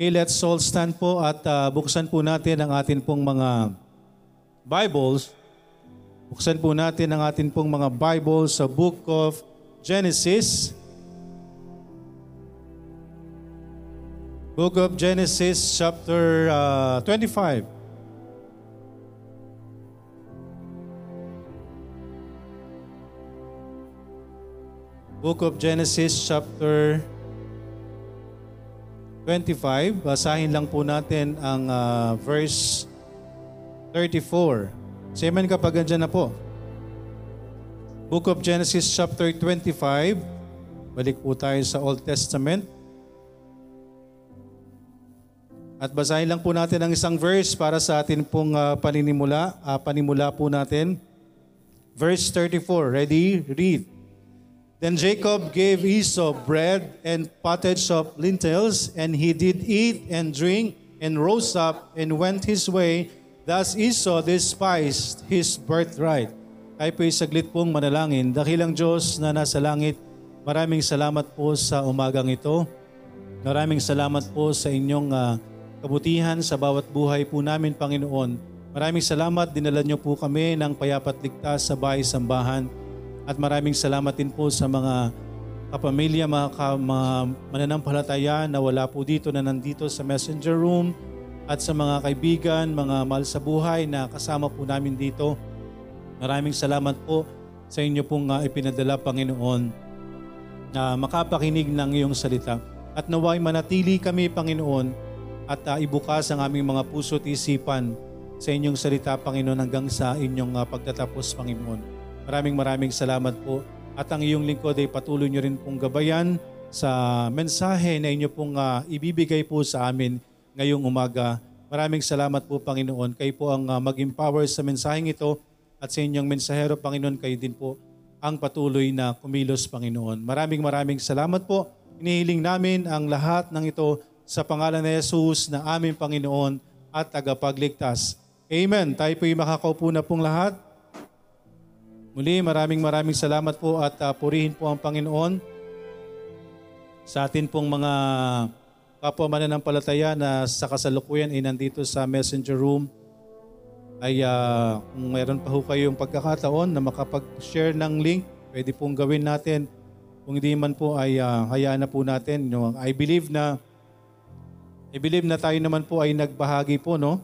Okay, let's all stand po at uh, buksan po natin ang atin pong mga Bibles. Buksan po natin ang atin pong mga Bibles sa Book of Genesis. Book of Genesis chapter uh, 25. Book of Genesis chapter 25. Basahin lang po natin ang uh, verse 34. Semen kapag andyan na po. Book of Genesis chapter 25. Balik po tayo sa Old Testament. At basahin lang po natin ang isang verse para sa atin pong uh, paninimula. Uh, panimula po natin. Verse 34. Ready? Read. Then Jacob gave Esau bread and pottage of lentils, and he did eat and drink and rose up and went his way. Thus Esau despised his birthright. Ay po'y saglit pong manalangin. Dakilang Diyos na nasa langit, maraming salamat po sa umagang ito. Maraming salamat po sa inyong uh, kabutihan sa bawat buhay po namin, Panginoon. Maraming salamat, dinala niyo po kami ng payapat ligtas sa bahay-sambahan. At maraming salamat din po sa mga kapamilya, mga, ka, mga mananampalataya na wala po dito na nandito sa messenger room at sa mga kaibigan, mga mahal sa buhay na kasama po namin dito. Maraming salamat po sa inyo pong uh, ipinadala, Panginoon, na makapakinig ng iyong salita. At naway manatili kami, Panginoon, at uh, ibukas ang aming mga puso at isipan sa inyong salita, Panginoon, hanggang sa inyong uh, pagtatapos, Panginoon. Maraming maraming salamat po. At ang iyong lingkod ay patuloy nyo rin pong gabayan sa mensahe na inyo pong uh, ibibigay po sa amin ngayong umaga. Maraming salamat po Panginoon. Kayo po ang uh, mag-empower sa mensaheng ito at sa inyong mensahero Panginoon, kayo din po ang patuloy na kumilos Panginoon. Maraming maraming salamat po. Inihiling namin ang lahat ng ito sa pangalan ni Jesus na aming Panginoon at tagapagligtas. Amen. Tayo po yung makakaupo na pong lahat. Muli, maraming maraming salamat po at uh, purihin po ang Panginoon sa atin pong mga kapwa mananampalataya na sa kasalukuyan ay nandito sa messenger room ay uh, kung mayroon pa ho kayong pagkakataon na makapag-share ng link, pwede pong gawin natin. Kung hindi man po ay uh, hayaan na po natin. Know, I believe na I believe na tayo naman po ay nagbahagi po, no?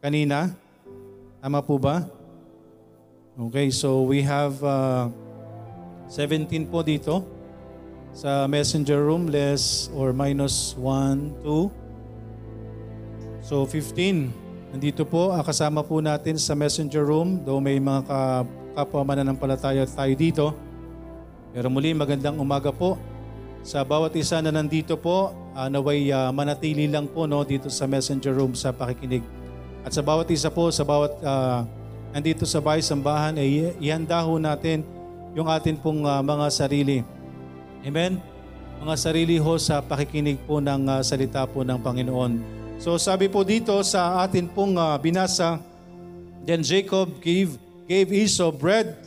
Kanina. Tama po ba? Okay, so we have uh, 17 po dito sa messenger room, less or minus 1, 2. So 15. Nandito po, ah, kasama po natin sa messenger room, though may mga kapwa mananampalataya tayo dito. Pero muli, magandang umaga po. Sa bawat isa na nandito po, uh, naway uh, manatili lang po no, dito sa messenger room sa pakikinig. At sa bawat isa po, sa bawat uh, nandito sa bahay sambahan, ay eh, ihanda ho natin yung atin pong uh, mga sarili. Amen? Mga sarili ho sa pakikinig po ng uh, salita po ng Panginoon. So sabi po dito sa atin pong uh, binasa, Then Jacob gave, gave Esau bread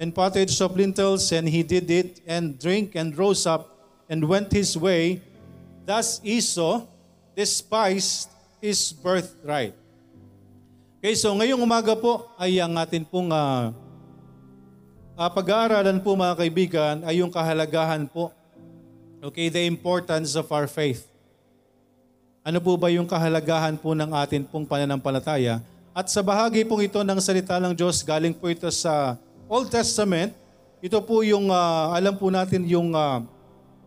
and pottage of lentils, and he did it, and drink, and rose up, and went his way. Thus Esau despised his birthright. Okay, so ngayong umaga po ay ang atin pong uh, uh, pag-aaralan po mga kaibigan ay yung kahalagahan po. Okay, the importance of our faith. Ano po ba yung kahalagahan po ng atin pong pananampalataya? At sa bahagi pong ito ng salita ng Diyos, galing po ito sa Old Testament. Ito po yung, uh, alam po natin yung, uh,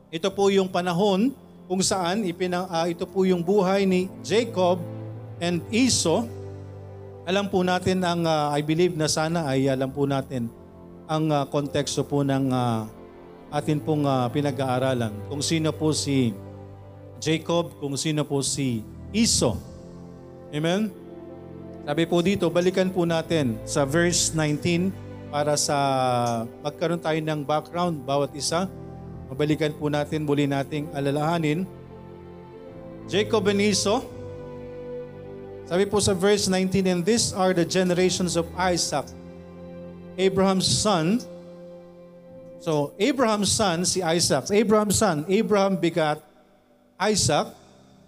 ito po yung panahon kung saan ipinang, uh, ito po yung buhay ni Jacob and Esau alam po natin ang, uh, I believe na sana ay alam po natin ang uh, konteksto po ng uh, atin pong uh, pinag-aaralan. Kung sino po si Jacob, kung sino po si Esau. Amen? Sabi po dito, balikan po natin sa verse 19 para sa magkaroon tayo ng background bawat isa. Mabalikan po natin, muli nating alalahanin. Jacob and Esau, sabi po sa verse 19, And these are the generations of Isaac, Abraham's son. So, Abraham's son, si Isaac. Abraham's son, Abraham begat Isaac.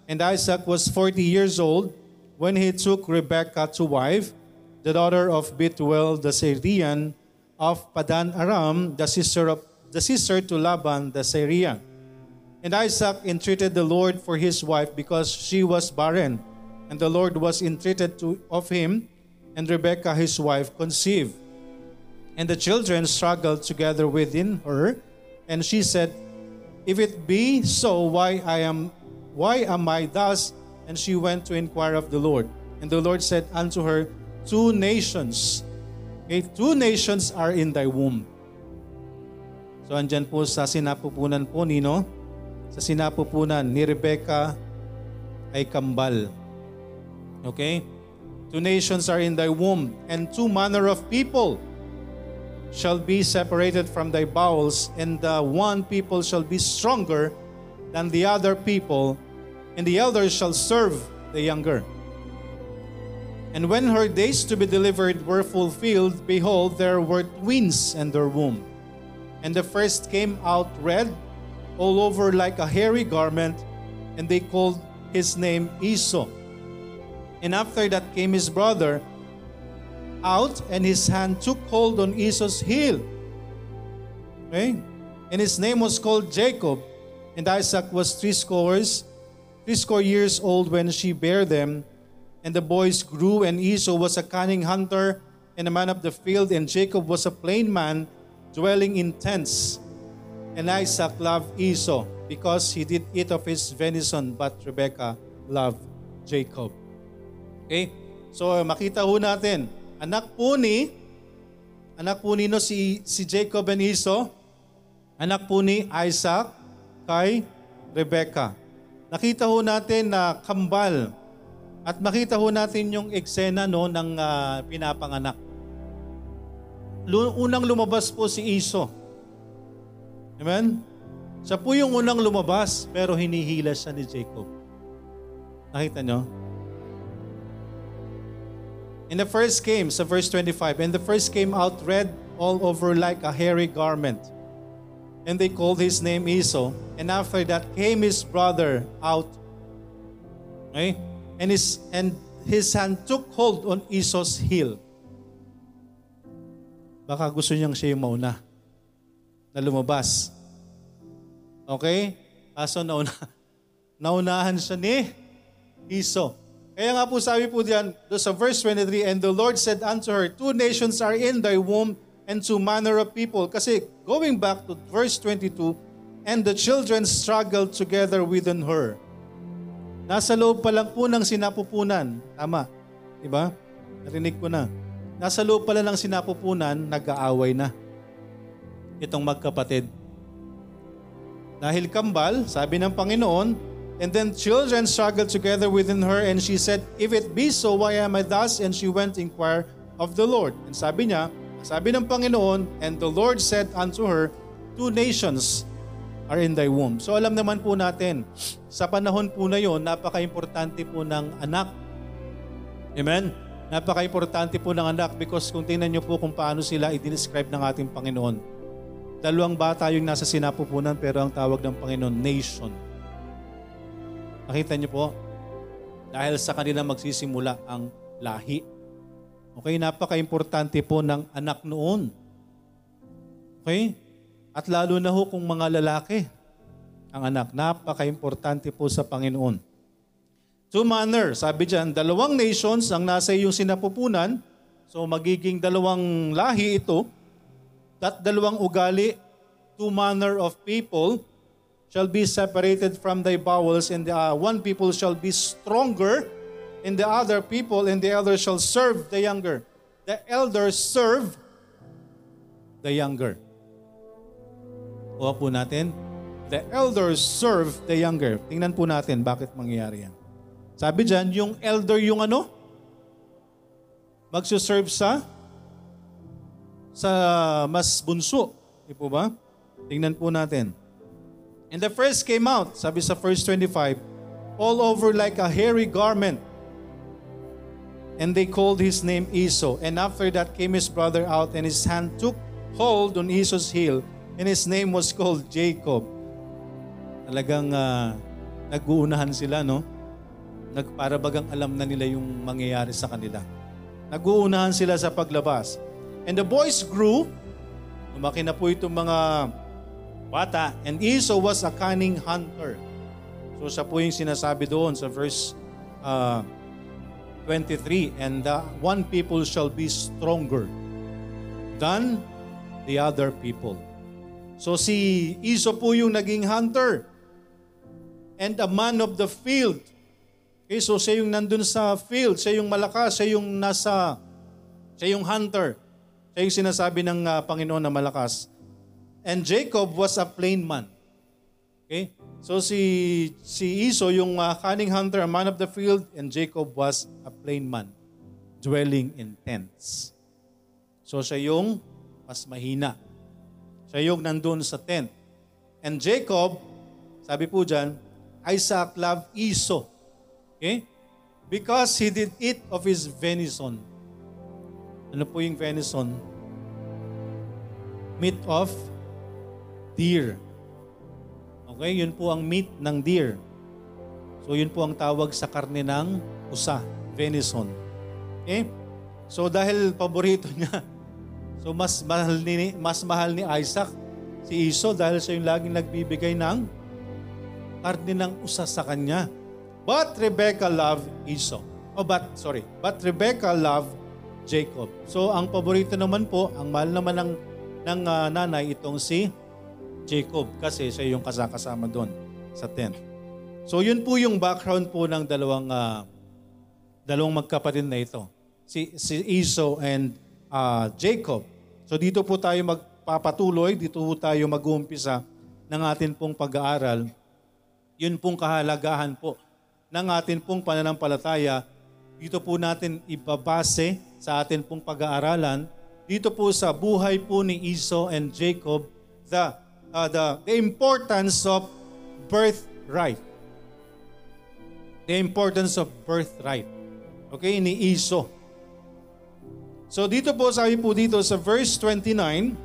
And Isaac was 40 years old when he took Rebekah to wife, the daughter of Bethuel the Syrian of Padan Aram, the sister of the sister to Laban the Syrian. And Isaac entreated the Lord for his wife because she was barren, and the Lord was entreated to, of him, and Rebekah his wife conceived. And the children struggled together within her, and she said, If it be so, why I am why am I thus? And she went to inquire of the Lord. And the Lord said unto her, Two nations, okay, two nations are in thy womb. So andyan po sa sinapupunan po nino, sa sinapupunan ni Rebecca ay kambal. Okay? Two nations are in thy womb, and two manner of people shall be separated from thy bowels, and the one people shall be stronger than the other people, and the elder shall serve the younger. And when her days to be delivered were fulfilled, behold, there were twins in their womb. And the first came out red, all over like a hairy garment, and they called his name Esau. And after that came his brother out, and his hand took hold on Esau's heel. Okay? And his name was called Jacob. And Isaac was three scores, three score years old when she bare them. And the boys grew, and Esau was a cunning hunter and a man of the field, and Jacob was a plain man, dwelling in tents. And Isaac loved Esau because he did eat of his venison, but Rebekah loved Jacob. Okay? So makita ho natin, anak po ni anak po nino si si Jacob and Esau, anak po ni Isaac kay Rebekah. Nakita ho natin na kambal at makita ho natin yung eksena no ng uh, pinapanganak. Unang lumabas po si Esau. Amen? Siya po yung unang lumabas pero hinihila siya ni Jacob. Nakita nyo? In the first came, sa verse 25, and the first came out red all over like a hairy garment. And they called his name Esau. And after that came his brother out. Okay? And his, and his hand took hold on Esau's heel. Baka gusto niyang siya yung mauna na lumabas. Okay? Kaso nauna, naunahan siya ni Esau. Kaya nga po sabi po diyan, sa verse 23, And the Lord said unto her, Two nations are in thy womb, and two manner of people. Kasi going back to verse 22, And the children struggled together within her. Nasa loob pa lang po ng sinapupunan. Tama. Diba? Narinig ko na. Nasa loob pala ng sinapupunan, nag-aaway na. Itong magkapatid. Dahil kambal, sabi ng Panginoon, And then children struggled together within her, and she said, If it be so, why am I thus? And she went to inquire of the Lord. And sabi niya, sabi ng Panginoon, And the Lord said unto her, Two nations are in thy womb. So alam naman po natin, sa panahon po na yon, napaka-importante po ng anak. Amen? Napaka-importante po ng anak because kung tingnan niyo po kung paano sila i-describe ng ating Panginoon. Dalawang bata yung nasa sinapupunan pero ang tawag ng Panginoon, nation. Nakita niyo po? Dahil sa kanila magsisimula ang lahi. Okay, napaka-importante po ng anak noon. Okay? At lalo na ho kung mga lalaki ang anak. Napaka-importante po sa Panginoon. Two manner, sabi dyan, dalawang nations ang nasa iyong sinapupunan. So magiging dalawang lahi ito. At dalawang ugali, two manner of people shall be separated from thy bowels, and the uh, one people shall be stronger, and the other people, and the elder shall serve the younger. The elders serve the younger. Kuha po natin. The elders serve the younger. Tingnan po natin bakit mangyayari yan. Sabi dyan, yung elder yung ano? Magsuserve sa sa mas bunso. Di po ba? Tingnan po natin. And the first came out, sabi sa verse 25, all over like a hairy garment. And they called his name Esau. And after that came his brother out, and his hand took hold on Esau's heel, and his name was called Jacob. Talagang uh, nag-uunahan sila, no? nagparabagang alam na nila yung mangyayari sa kanila. Naguunahan sila sa paglabas. And the boys grew. Lumaki na po itong mga bata. And Esau was a cunning hunter. So siya po yung sinasabi doon sa verse uh, 23. And the one people shall be stronger than the other people. So si Esau po yung naging hunter and a man of the field. Okay, so siya yung nandun sa field, siya yung malakas, siya yung nasa, siya yung hunter. Siya yung sinasabi ng uh, Panginoon na malakas. And Jacob was a plain man. Okay? So si si Esau yung uh, cunning hunter, a man of the field, and Jacob was a plain man, dwelling in tents. So siya yung mas mahina. Siya yung nandun sa tent. And Jacob, sabi po dyan, Isaac loved Esau. Okay? Because he did eat of his venison. Ano po yung venison? Meat of deer. Okay, yun po ang meat ng deer. So yun po ang tawag sa karne ng usa, venison. Okay? So dahil paborito niya, so mas mahal ni mas mahal ni Isaac si Esau dahil siya yung laging nagbibigay ng karne ng usa sa kanya. But Rebecca loved Esau. Oh, but, sorry. But Rebecca loved Jacob. So, ang paborito naman po, ang mahal naman ng, ng uh, nanay itong si Jacob kasi siya yung kasakasama doon sa tent. So yun po yung background po ng dalawang uh, dalawang magkapatid na ito. Si si Esau and uh, Jacob. So dito po tayo magpapatuloy, dito po tayo mag-uumpisa ng atin pong pag-aaral. Yun pong kahalagahan po ng atin pong pananampalataya. Dito po natin ibabase sa atin pong pag-aaralan. Dito po sa buhay po ni Esau and Jacob, the uh, the, the importance of birthright. The importance of birthright. Okay, ni Iso. So dito po, sabi po dito sa verse 29,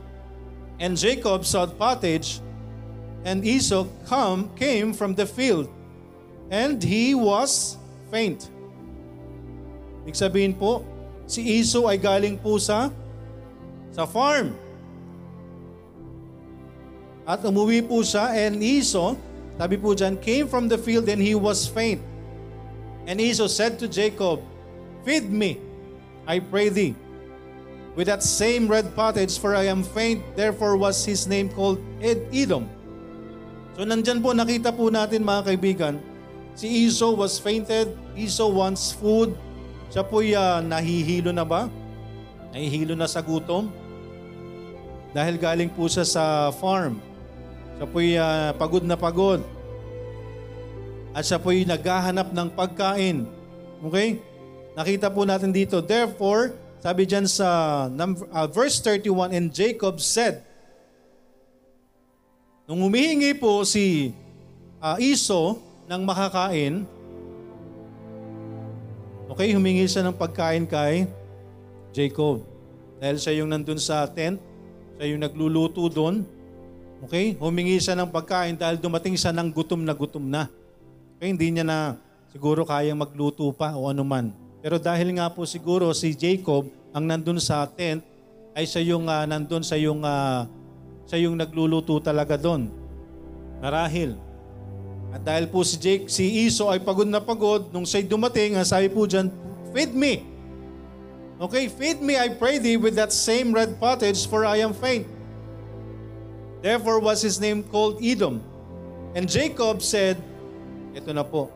And Jacob sought pottage, and Esau come, came from the field, and he was faint. Ibig sabihin po, si Esau ay galing po sa sa farm. At umuwi po siya and Esau, sabi po dyan, came from the field and he was faint. And Esau said to Jacob, Feed me, I pray thee, with that same red pottage, for I am faint. Therefore was his name called Ed Edom. So nandyan po, nakita po natin mga kaibigan, si Esau was fainted, Esau wants food, siya po'y uh, nahihilo na ba? Nahihilo na sa gutom? Dahil galing po siya sa farm. Siya po'y uh, pagod na pagod. At siya po'y naghahanap ng pagkain. Okay? Nakita po natin dito. Therefore, sabi dyan sa number, uh, verse 31, And Jacob said, Nung humihingi po si uh, Iso ng makakain, okay, humingi siya ng pagkain kay Jacob. Dahil siya yung nandun sa tent, siya yung nagluluto doon, Okay? Humingi siya ng pagkain dahil dumating siya ng gutom na gutom na. Okay? Hindi niya na siguro kayang magluto pa o anuman. Pero dahil nga po siguro si Jacob ang nandun sa tent, ay siya yung uh, nandun sa yung uh, siya yung nagluluto talaga doon. Marahil. At dahil po si Jake, si Iso ay pagod na pagod, nung siya'y dumating, ang sabi po dyan, feed me. Okay, feed me, I pray thee, with that same red pottage, for I am faint. Therefore was his name called Edom. And Jacob said, ito na po,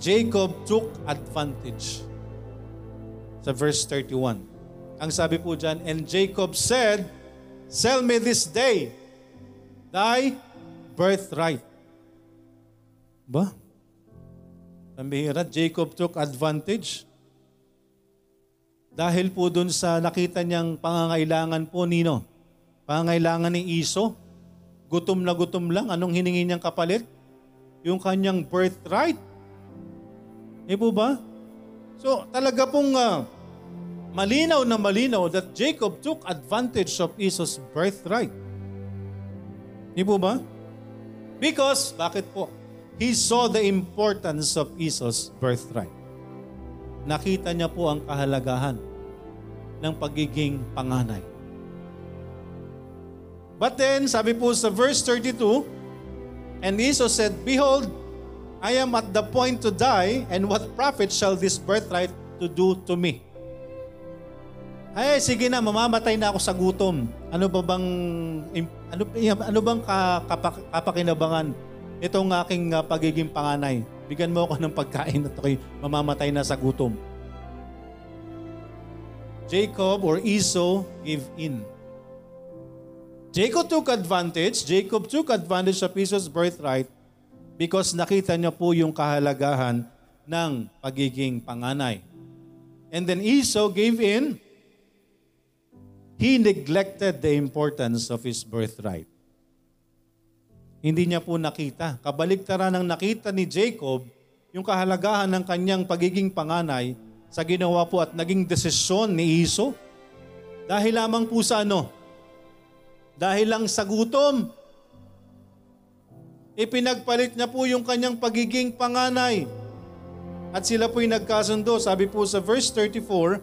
Jacob took advantage. Sa verse 31. Ang sabi po dyan, And Jacob said, Sell me this day thy birthright. Ba? Pambihira, Jacob took advantage. Dahil po dun sa nakita niyang pangangailangan po nino, Pangailangan ni Iso, gutom na gutom lang. Anong hiningi niyang kapalit? Yung kanyang birthright. Di po ba? So talaga pong uh, malinaw na malinaw that Jacob took advantage of Esau's birthright. Di po ba? Because, bakit po? he saw the importance of Esau's birthright. Nakita niya po ang kahalagahan ng pagiging panganay. But then, sabi po sa verse 32, And Esau said, Behold, I am at the point to die, and what profit shall this birthright to do to me? Ay, sige na, mamamatay na ako sa gutom. Ano ba bang ano ano bang kapak, kapakinabangan itong aking uh, pagiging panganay? Bigyan mo ako ng pagkain at ako'y mamamatay na sa gutom. Jacob or Esau gave in. Jacob took advantage. Jacob took advantage of Esau's birthright because nakita niya po yung kahalagahan ng pagiging panganay. And then Esau gave in he neglected the importance of his birthright. Hindi niya po nakita. Kabaligtaran ng nakita ni Jacob yung kahalagahan ng kanyang pagiging panganay sa ginawa po at naging desisyon ni Iso. Dahil lamang po sa ano? Dahil lang sa gutom. Ipinagpalit niya po yung kanyang pagiging panganay. At sila po'y nagkasundo. Sabi po sa verse 34,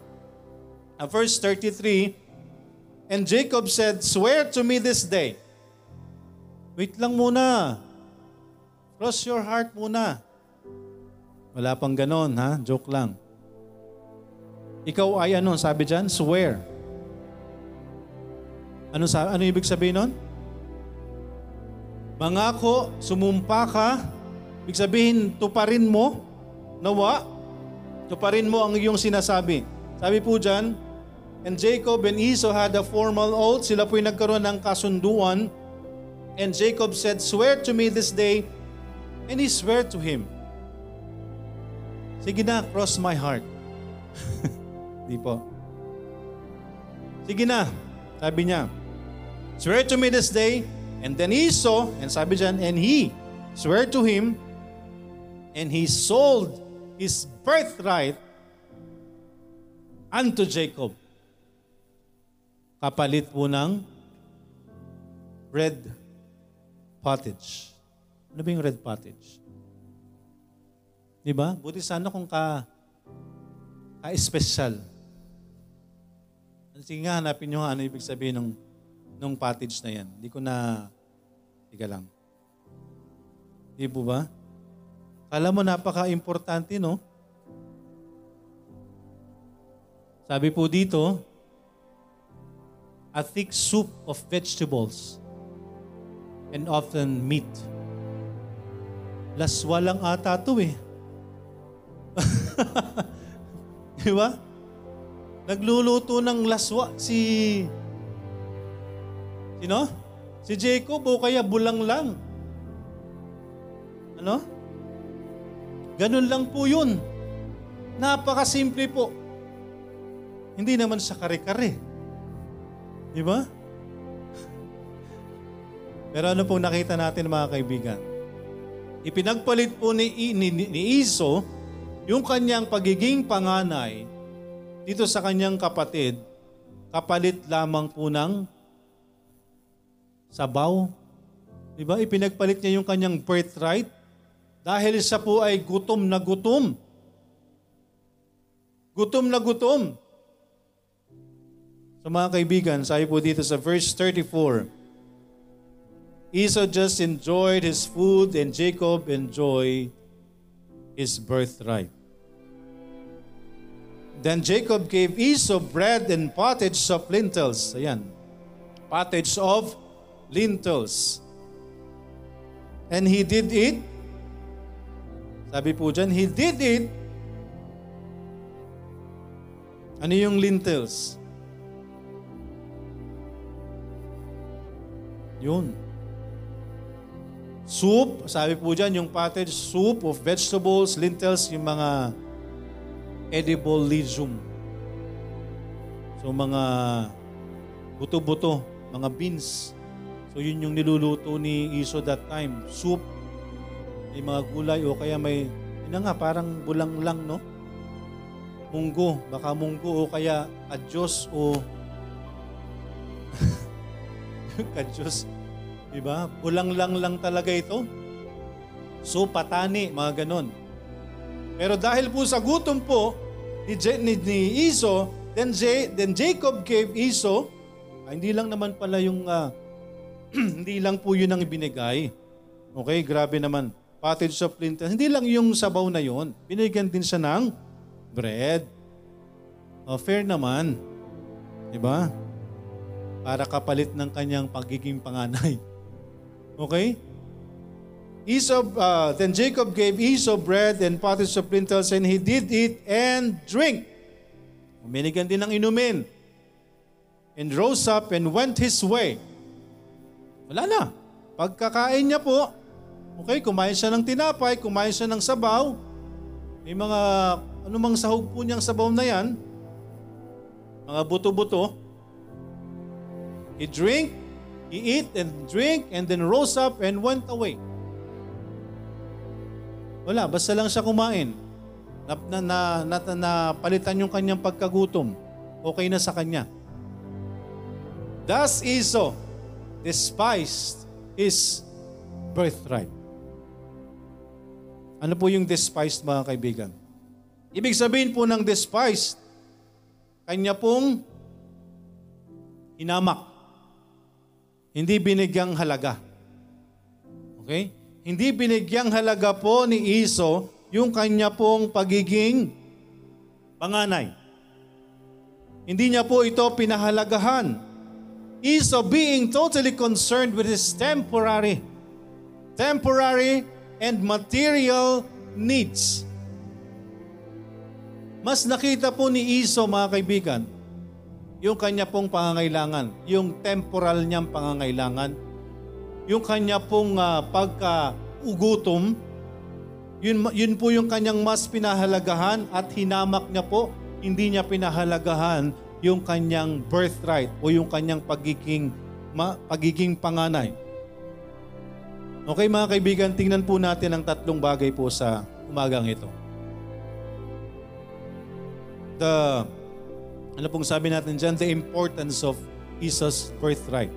uh, verse 33, And Jacob said, Swear to me this day. Wait lang muna. Cross your heart muna. Wala pang ganon, ha? Joke lang. Ikaw ay ano, sabi dyan? Swear. Ano, sa, ano ibig sabihin nun? Mangako, sumumpa ka, ibig sabihin, tuparin mo, nawa, tuparin mo ang iyong sinasabi. Sabi po dyan, And Jacob and Esau had a formal oath. Sila po'y nagkaroon ng kasunduan. And Jacob said, Swear to me this day. And he swear to him. Sige na, cross my heart. Di po. Sige na, sabi niya. Swear to me this day. And then Esau, and sabi dyan, and he swear to him, and he sold his birthright unto Jacob kapalit po ng red pottage. Ano ba yung red pottage? Di ba? Buti sana kung ka, ka-special. Sige nga, hanapin nyo ano ibig sabihin ng, ng pottage na yan. Hindi ko na, tiga lang. Di po ba? Kala mo napaka-importante, no? Sabi po dito, a thick soup of vegetables and often meat. Laswa lang ata to eh. Di ba? Nagluluto ng laswa si... Sino? Si Jacob o kaya bulang lang. Ano? Ganun lang po yun. Napakasimple po. Hindi naman sa kare-kare. Di ba? Pero ano pong nakita natin mga kaibigan? Ipinagpalit po ni, ni, ni Iso yung kanyang pagiging panganay dito sa kanyang kapatid, kapalit lamang po ng sabaw. Di ba? Ipinagpalit niya yung kanyang birthright dahil siya po ay gutom na gutom. Gutom na gutom. So mga kaibigan, sabi po dito sa verse 34, Esau just enjoyed his food and Jacob enjoyed his birthright. Then Jacob gave Esau bread and pottage of lentils. Ayan. Pottage of lentils. And he did eat. Sabi po dyan, he did eat. Ano yung lentils? Yun. Soup, sabi po dyan, yung pottage soup of vegetables, lentils, yung mga edible legume. So mga buto-buto, mga beans. So yun yung niluluto ni Iso that time. Soup, may mga gulay o kaya may, yun nga, parang bulang lang, no? Munggo, baka munggo o kaya adyos o Kadyos. Diba? Bulang lang lang talaga ito. So patani, mga ganon. Pero dahil po sa gutom po ni, Je- ni, ni Iso, then, Je- then Jacob gave Iso, ah, hindi lang naman pala yung, ah, hindi lang po yun ang ibinigay. Okay, grabe naman. Pottage of flint. Hindi lang yung sabaw na yon. Binigyan din siya ng bread. Oh, fair naman. Di ba? Para kapalit ng kanyang pagiging panganay. Okay? Esau, uh, then Jacob gave Esau bread and pottage of lentils, and he did eat and drink. Binigyan din ng inumin. And rose up and went his way. Wala na. Pagkakain niya po, okay, kumain siya ng tinapay, kumain siya ng sabaw. May mga, anumang sahog po niyang sabaw na yan, mga buto-buto. He drink, he eat and drink, and then rose up and went away. Wala, basta lang siya kumain. Na, na, na, na, na palitan yung kanyang pagkagutom. Okay na sa kanya. Thus Esau despised his birthright. Ano po yung despised mga kaibigan? Ibig sabihin po ng despised, kanya pong hinamak. Hindi binigyang halaga. Okay? Hindi binigyang halaga po ni Iso yung kanya pong pagiging panganay. Hindi niya po ito pinahalagahan. Iso being totally concerned with his temporary, temporary and material needs. Mas nakita po ni Iso mga kaibigan, yung kanya pong pangangailangan, yung temporal niyang pangangailangan, yung kanya pong uh, pagka-ugutom, yun, yun po yung kanyang mas pinahalagahan at hinamak niya po, hindi niya pinahalagahan yung kanyang birthright o yung kanyang pagiging, ma, pagiging panganay. Okay mga kaibigan, tingnan po natin ang tatlong bagay po sa umagang ito. The, ano pong sabi natin dyan? The importance of Jesus' birthright.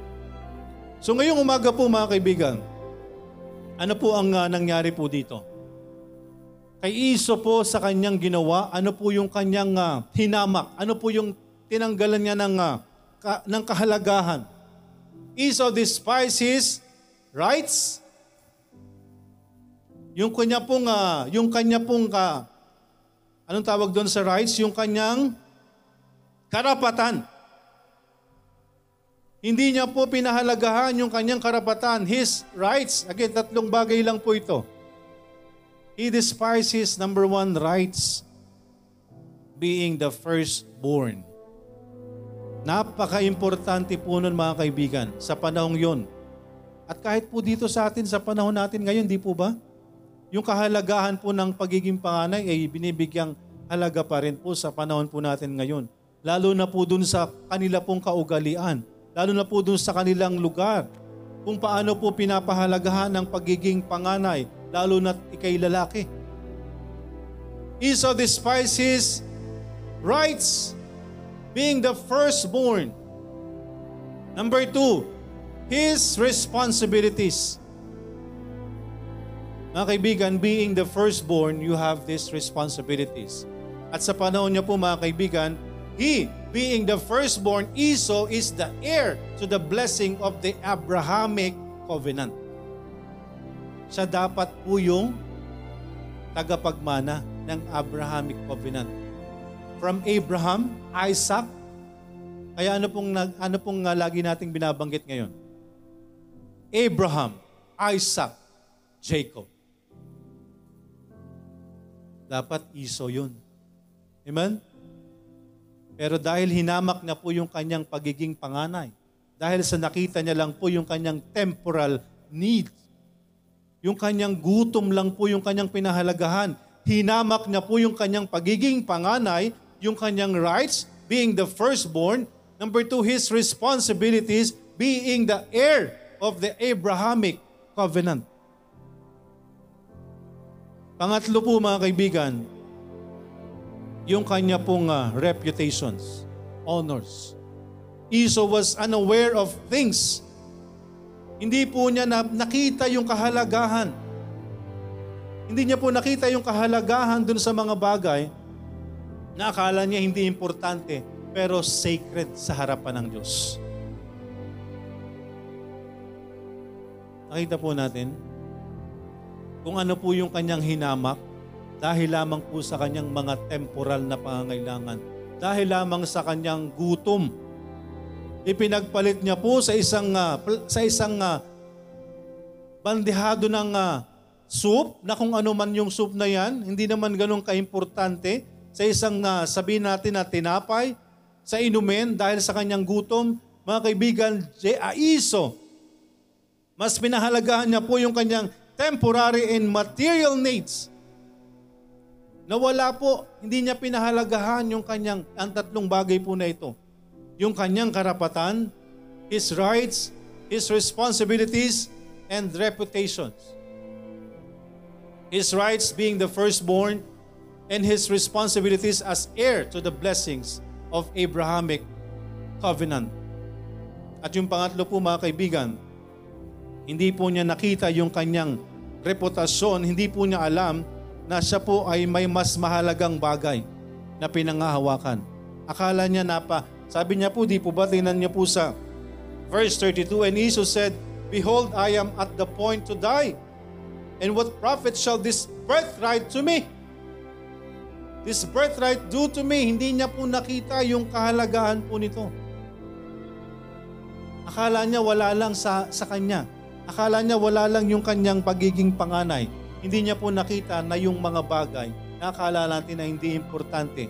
So ngayong umaga po mga kaibigan, ano po ang uh, nangyari po dito? Kay Iso po sa kanyang ginawa, ano po yung kanyang uh, hinamak? Ano po yung tinanggalan niya ng, uh, ka, ng kahalagahan? Esau despised his rights. Yung kanya pong, uh, yung kanya pong, uh, anong tawag doon sa rights? Yung kanyang karapatan. Hindi niya po pinahalagahan yung kanyang karapatan, his rights. Again, tatlong bagay lang po ito. He despises number one rights, being the firstborn. Napaka-importante po nun mga kaibigan sa panahong yon. At kahit po dito sa atin, sa panahon natin ngayon, di po ba? Yung kahalagahan po ng pagiging panganay ay binibigyang halaga pa rin po sa panahon po natin ngayon. Lalo na po dun sa kanila pong kaugalian lalo na po dun sa kanilang lugar, kung paano po pinapahalagahan ng pagiging panganay, lalo na ikay lalaki. Esau despises rights, being the firstborn. Number two, his responsibilities. Mga kaibigan, being the firstborn, you have these responsibilities. At sa panahon niya po mga kaibigan, he being the firstborn, Esau is the heir to the blessing of the Abrahamic covenant. Siya dapat po yung tagapagmana ng Abrahamic covenant. From Abraham, Isaac, kaya ano pong, ano pong uh, lagi nating binabanggit ngayon? Abraham, Isaac, Jacob. Dapat Esau yun. Amen? Pero dahil hinamak niya po yung kanyang pagiging panganay, dahil sa nakita niya lang po yung kanyang temporal needs, yung kanyang gutom lang po yung kanyang pinahalagahan, hinamak niya po yung kanyang pagiging panganay, yung kanyang rights, being the firstborn, number two, his responsibilities, being the heir of the Abrahamic covenant. Pangatlo po mga kaibigan, yung kanya pong uh, reputations, honors. Esau was unaware of things. Hindi po niya na, nakita yung kahalagahan Hindi niya po nakita yung kahalagahan dun sa mga bagay na akala niya hindi importante pero sacred sa harapan ng Diyos. Nakita po natin kung ano po yung kanyang hinamak dahil lamang po sa kanyang mga temporal na pangangailangan. Dahil lamang sa kanyang gutom. Ipinagpalit niya po sa isang uh, sa isang uh, bandehado ng uh, soup na kung ano man yung soup na yan, hindi naman ganun kaimportante sa isang uh, sabihin natin na tinapay, sa inumin dahil sa kanyang gutom, mga kaibigan, Aiso, mas pinahalagahan niya po yung kanyang temporary and material needs. Nawala po, hindi niya pinahalagahan yung kanyang, ang tatlong bagay po na ito. Yung kanyang karapatan, his rights, his responsibilities, and reputations. His rights being the firstborn, and his responsibilities as heir to the blessings of Abrahamic covenant. At yung pangatlo po mga kaibigan, hindi po niya nakita yung kanyang reputasyon, hindi po niya alam na siya po ay may mas mahalagang bagay na pinangahawakan. Akala niya na pa, sabi niya po, di po ba, tingnan niya po sa verse 32, And Jesus said, Behold, I am at the point to die. And what profit shall this birthright to me? This birthright do to me. Hindi niya po nakita yung kahalagahan po nito. Akala niya wala lang sa, sa kanya. Akala niya wala lang yung kanyang pagiging panganay. Hindi niya po nakita na yung mga bagay na akala natin na hindi importante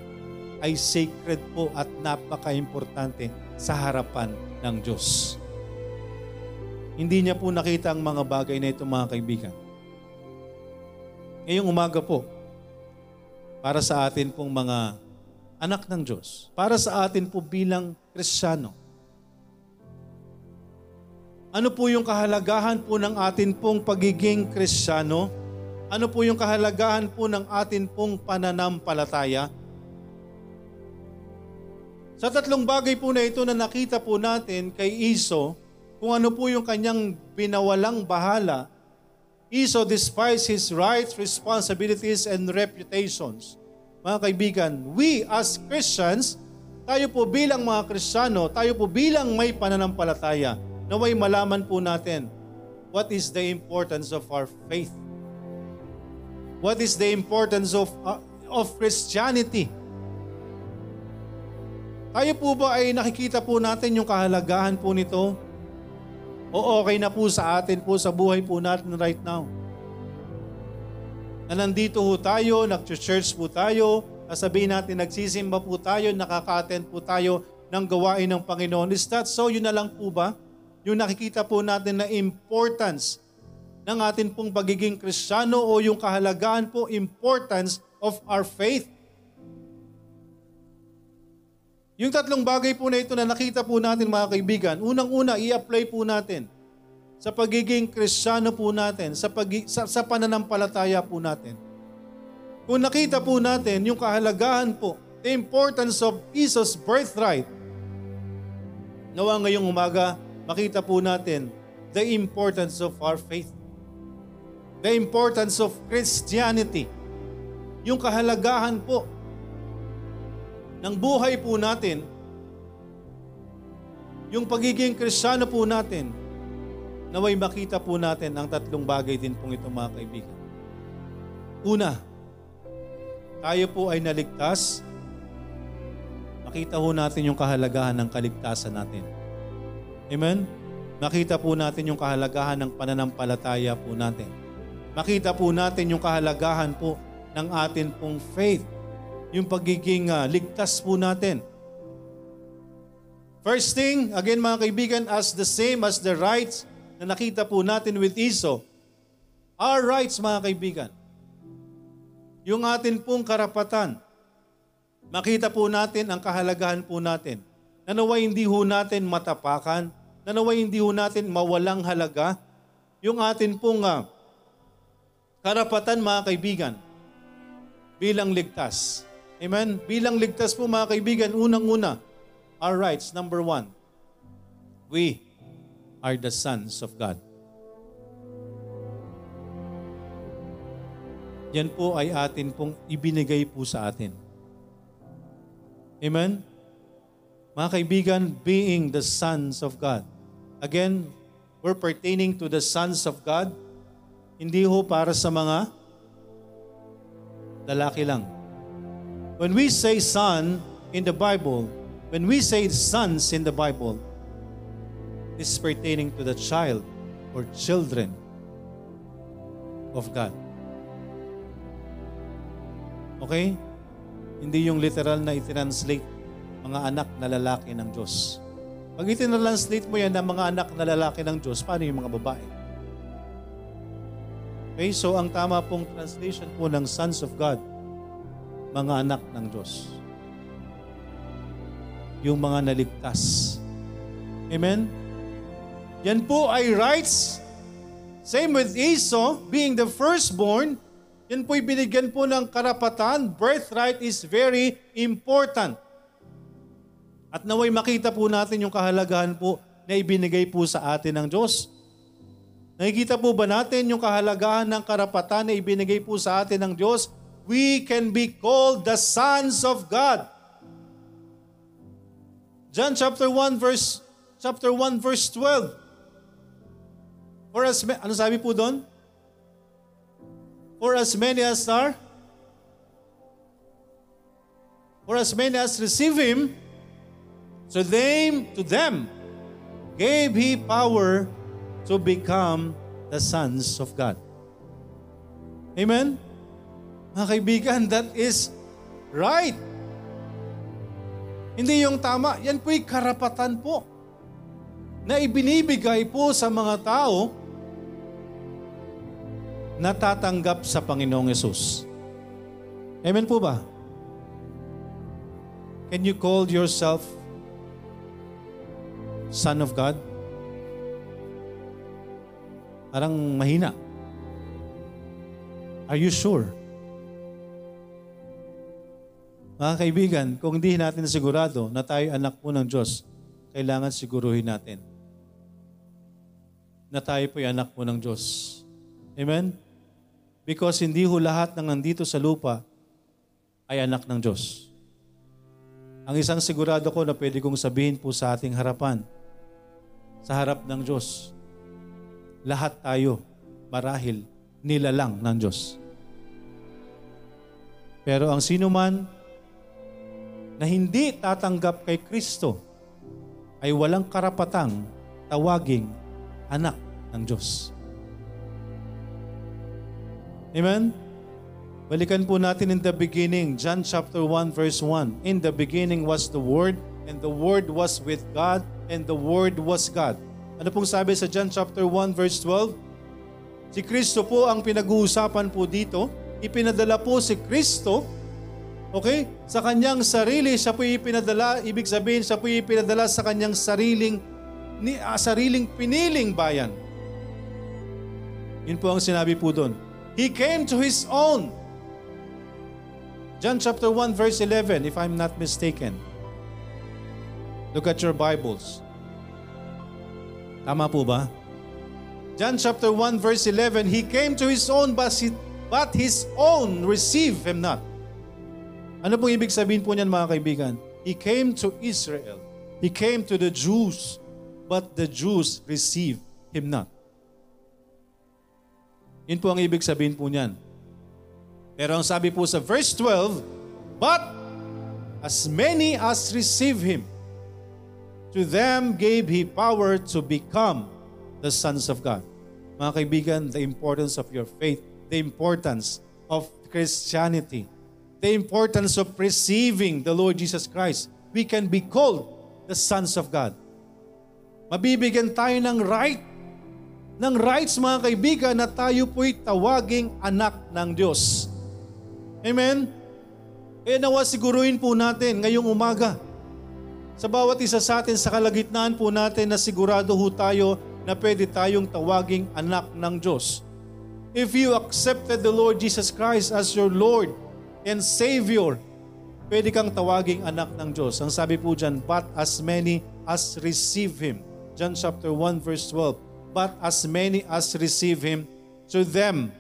ay sacred po at napaka-importante sa harapan ng Diyos. Hindi niya po nakita ang mga bagay na ito mga kaibigan. Ngayong umaga po, para sa atin pong mga anak ng Diyos, para sa atin po bilang Kristiyano, ano po yung kahalagahan po ng atin pong pagiging kristyano? Ano po yung kahalagahan po ng atin pong pananampalataya? Sa tatlong bagay po na ito na nakita po natin kay Iso, kung ano po yung kanyang binawalang bahala, Iso despised his rights, responsibilities, and reputations. Mga kaibigan, we as Christians, tayo po bilang mga Kristiyano, tayo po bilang may pananampalataya, naway malaman po natin what is the importance of our faith. What is the importance of, uh, of Christianity? Tayo po ba ay nakikita po natin yung kahalagahan po nito? O okay na po sa atin po sa buhay po natin right now? Na nandito po tayo, nag-church po tayo, sabihin natin nagsisimba po tayo, nakaka-attend po tayo ng gawain ng Panginoon. Is that so? Yun na lang po ba? yung nakikita po natin na importance ng atin pong pagiging kristyano o yung kahalagahan po, importance of our faith. Yung tatlong bagay po na ito na nakita po natin mga kaibigan, unang-una, i-apply po natin sa pagiging kristyano po natin, sa, pag, sa, sa pananampalataya po natin. Kung nakita po natin yung kahalagahan po, the importance of Jesus' birthright, nawa ngayong umaga, makita po natin the importance of our faith. The importance of Christianity. Yung kahalagahan po ng buhay po natin, yung pagiging kristyano po natin, naway makita po natin ang tatlong bagay din pong ito mga kaibigan. Una, tayo po ay naligtas, makita po natin yung kahalagahan ng kaligtasan natin. Amen? Makita po natin yung kahalagahan ng pananampalataya po natin. Makita po natin yung kahalagahan po ng atin pong faith. Yung pagiging uh, ligtas po natin. First thing, again mga kaibigan, as the same as the rights na nakita po natin with Iso, our rights mga kaibigan, yung atin pong karapatan, makita po natin ang kahalagahan po natin na naway hindi ho natin matapakan, na naway hindi ho natin mawalang halaga yung atin pong uh, karapatan mga kaibigan bilang ligtas. Amen? Bilang ligtas po mga kaibigan, unang-una, our rights, number one, we are the sons of God. yan po ay atin pong ibinigay po sa atin. Amen? Mga kaibigan, being the sons of God. Again, we're pertaining to the sons of God. Hindi ho para sa mga lalaki lang. When we say son in the Bible, when we say sons in the Bible, this is pertaining to the child or children of God. Okay? Hindi yung literal na itranslate mga anak na lalaki ng Diyos. Pag itinranslate mo yan ng mga anak na lalaki ng Diyos, paano yung mga babae? Okay, so ang tama pong translation po ng sons of God, mga anak ng Diyos. Yung mga naligtas. Amen? Yan po ay rights. Same with Esau, being the firstborn, yan po'y binigyan po ng karapatan. Birthright is very important. At naway makita po natin yung kahalagahan po na ibinigay po sa atin ng Diyos. Nakikita po ba natin yung kahalagahan ng karapatan na ibinigay po sa atin ng Diyos? We can be called the sons of God. John chapter 1 verse chapter 1 verse 12. For as ano sabi po doon? For as many as are, for as many as receive Him, so they, to them, gave He power to become the sons of God. Amen? Mga kaibigan, that is right. Hindi yung tama. Yan po'y karapatan po na ibinibigay po sa mga tao natatanggap sa Panginoong Yesus. Amen po ba? Can you call yourself Son of God? Parang mahina. Are you sure? Mga kaibigan, kung hindi natin sigurado na tayo anak po ng Diyos, kailangan siguruhin natin na tayo po ay anak po ng Diyos. Amen? Because hindi ho lahat ng nandito sa lupa ay anak ng Diyos. Ang isang sigurado ko na pwede kong sabihin po sa ating harapan, sa harap ng Diyos, lahat tayo marahil nilalang ng Diyos. Pero ang sino man na hindi tatanggap kay Kristo ay walang karapatang tawaging anak ng Diyos. Amen? Balikan po natin in the beginning, John chapter 1 verse 1. In the beginning was the Word, and the Word was with God, and the Word was God. Ano pong sabi sa John chapter 1 verse 12? Si Kristo po ang pinag-uusapan po dito. Ipinadala po si Kristo, okay, sa kanyang sarili. Siya po ipinadala, ibig sabihin siya po ipinadala sa kanyang sariling, ni, uh, sariling piniling bayan. Yun po ang sinabi po doon. He came to His own. John chapter 1 verse 11, if I'm not mistaken. Look at your Bibles. Tama po ba? John chapter 1 verse 11, He came to His own but, but His own receive Him not. Ano pong ibig sabihin po niyan mga kaibigan? He came to Israel. He came to the Jews, but the Jews receive Him not. Yun po ang ibig sabihin po niyan. Pero ang sabi po sa verse 12, But as many as receive Him, to them gave He power to become the sons of God. Mga kaibigan, the importance of your faith, the importance of Christianity, the importance of receiving the Lord Jesus Christ, we can be called the sons of God. Mabibigyan tayo ng right ng rights mga kaibigan na tayo po'y tawaging anak ng Diyos. Amen? Kaya nawa siguruhin po natin ngayong umaga sa bawat isa sa atin sa kalagitnaan po natin na sigurado ho tayo na pwede tayong tawaging anak ng Diyos. If you accepted the Lord Jesus Christ as your Lord and Savior, pwede kang tawaging anak ng Diyos. Ang sabi po dyan, but as many as receive Him. John chapter 1 verse 12 but as many as receive Him, to them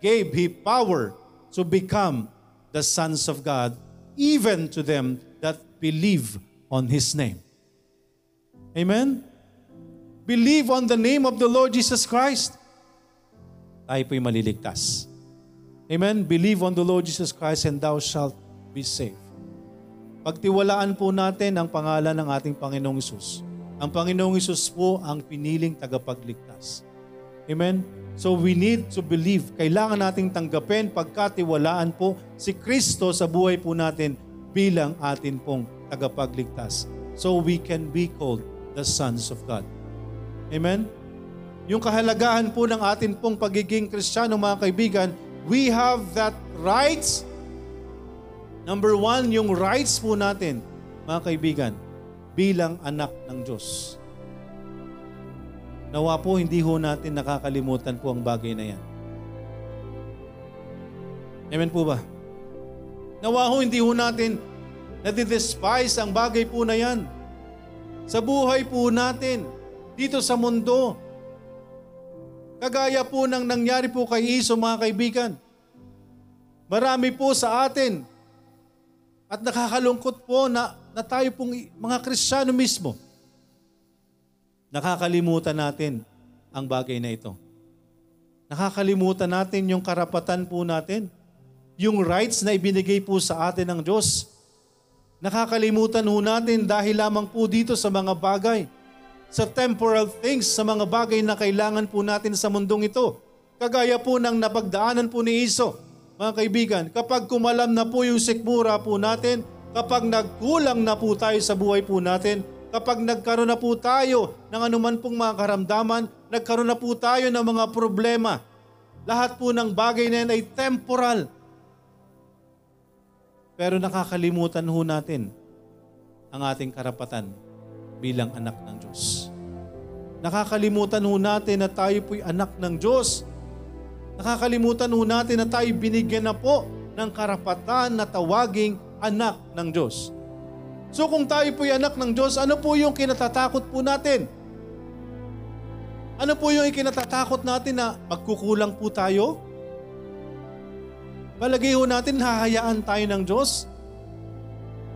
gave He power to become the sons of God, even to them that believe on His name. Amen? Believe on the name of the Lord Jesus Christ. Tayo po'y maliligtas. Amen? Believe on the Lord Jesus Christ and thou shalt be saved. Pagtiwalaan po natin ang pangalan ng ating Panginoong Isus. Ang Panginoong Isus po ang piniling tagapagligtas. Amen? So we need to believe. Kailangan nating tanggapin, pagkatiwalaan po si Kristo sa buhay po natin bilang atin pong tagapagligtas. So we can be called the sons of God. Amen? Yung kahalagahan po ng atin pong pagiging Kristiyano mga kaibigan, we have that rights Number one, yung rights po natin, mga kaibigan, bilang anak ng Diyos. Nawa po, hindi ho natin nakakalimutan po ang bagay na yan. Amen po ba? Nawa ho, hindi ho natin nadidespise ang bagay po na yan. Sa buhay po natin, dito sa mundo, kagaya po ng nangyari po kay Iso, mga kaibigan. Marami po sa atin, at nakakalungkot po na, na tayo pong mga Kristiyano mismo, nakakalimutan natin ang bagay na ito. Nakakalimutan natin yung karapatan po natin, yung rights na ibinigay po sa atin ng Diyos. Nakakalimutan ho natin dahil lamang po dito sa mga bagay, sa temporal things, sa mga bagay na kailangan po natin sa mundong ito. Kagaya po ng napagdaanan po ni Iso mga kaibigan, kapag kumalam na po yung sikmura po natin, kapag nagkulang na po tayo sa buhay po natin, kapag nagkaroon na po tayo ng anuman pong mga karamdaman, nagkaroon na po tayo ng mga problema, lahat po ng bagay na yan ay temporal. Pero nakakalimutan ho natin ang ating karapatan bilang anak ng Diyos. Nakakalimutan ho natin na tayo po'y anak ng Diyos Nakakalimutan ho natin na tayo binigyan na po ng karapatan na tawaging anak ng Diyos. So kung tayo po'y anak ng Diyos, ano po yung kinatatakot po natin? Ano po yung ikinatatakot natin na magkukulang po tayo? Palagay ho natin hahayaan tayo ng Diyos?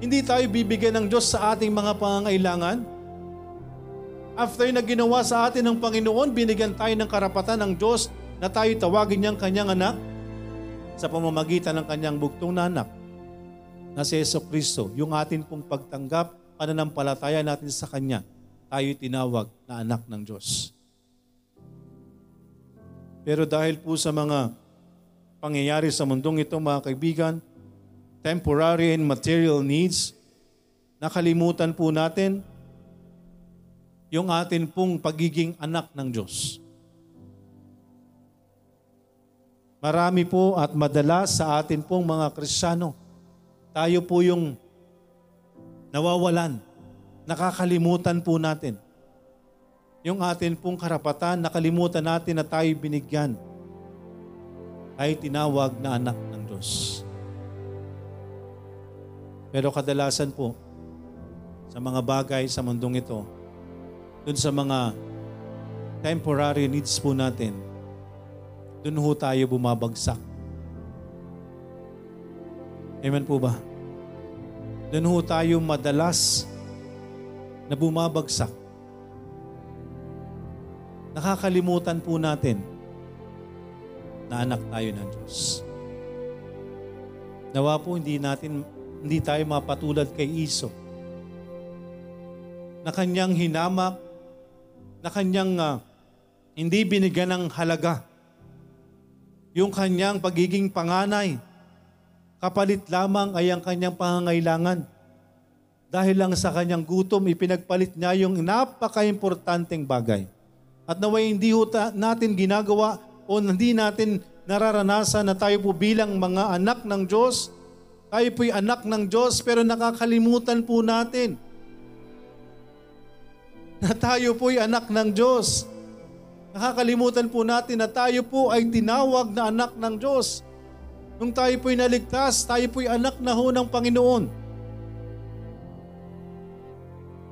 Hindi tayo bibigyan ng Diyos sa ating mga pangangailangan? After na ginawa sa atin ng Panginoon, binigyan tayo ng karapatan ng Diyos na tayo tawagin niyang kanyang anak sa pamamagitan ng kanyang bugtong na anak na si Yeso Kristo. Yung atin pong pagtanggap, pananampalataya natin sa Kanya, tayo tinawag na anak ng Diyos. Pero dahil po sa mga pangyayari sa mundong ito, mga kaibigan, temporary and material needs, nakalimutan po natin yung atin pong pagiging anak ng Diyos. Marami po at madalas sa atin pong mga Kristiyano, tayo po yung nawawalan, nakakalimutan po natin. Yung atin pong karapatan, nakalimutan natin na tayo binigyan ay tinawag na anak ng Diyos. Pero kadalasan po, sa mga bagay sa mundong ito, dun sa mga temporary needs po natin, doon ho tayo bumabagsak. Amen po ba? Doon ho tayo madalas na bumabagsak. Nakakalimutan po natin na anak tayo ng Diyos. Nawa po hindi natin hindi tayo mapatulad kay Iso na kanyang hinamak, na kanyang uh, hindi binigyan ng halaga yung kanyang pagiging panganay. Kapalit lamang ay ang kanyang pangangailangan. Dahil lang sa kanyang gutom, ipinagpalit niya yung napaka-importanteng bagay. At naway hindi natin ginagawa o hindi natin nararanasan na tayo po bilang mga anak ng Diyos. Tayo po'y anak ng Diyos pero nakakalimutan po natin na tayo po'y anak ng Diyos. Nakakalimutan po natin na tayo po ay tinawag na anak ng Diyos. Nung tayo po'y naligtas, tayo po'y anak na ho ng Panginoon.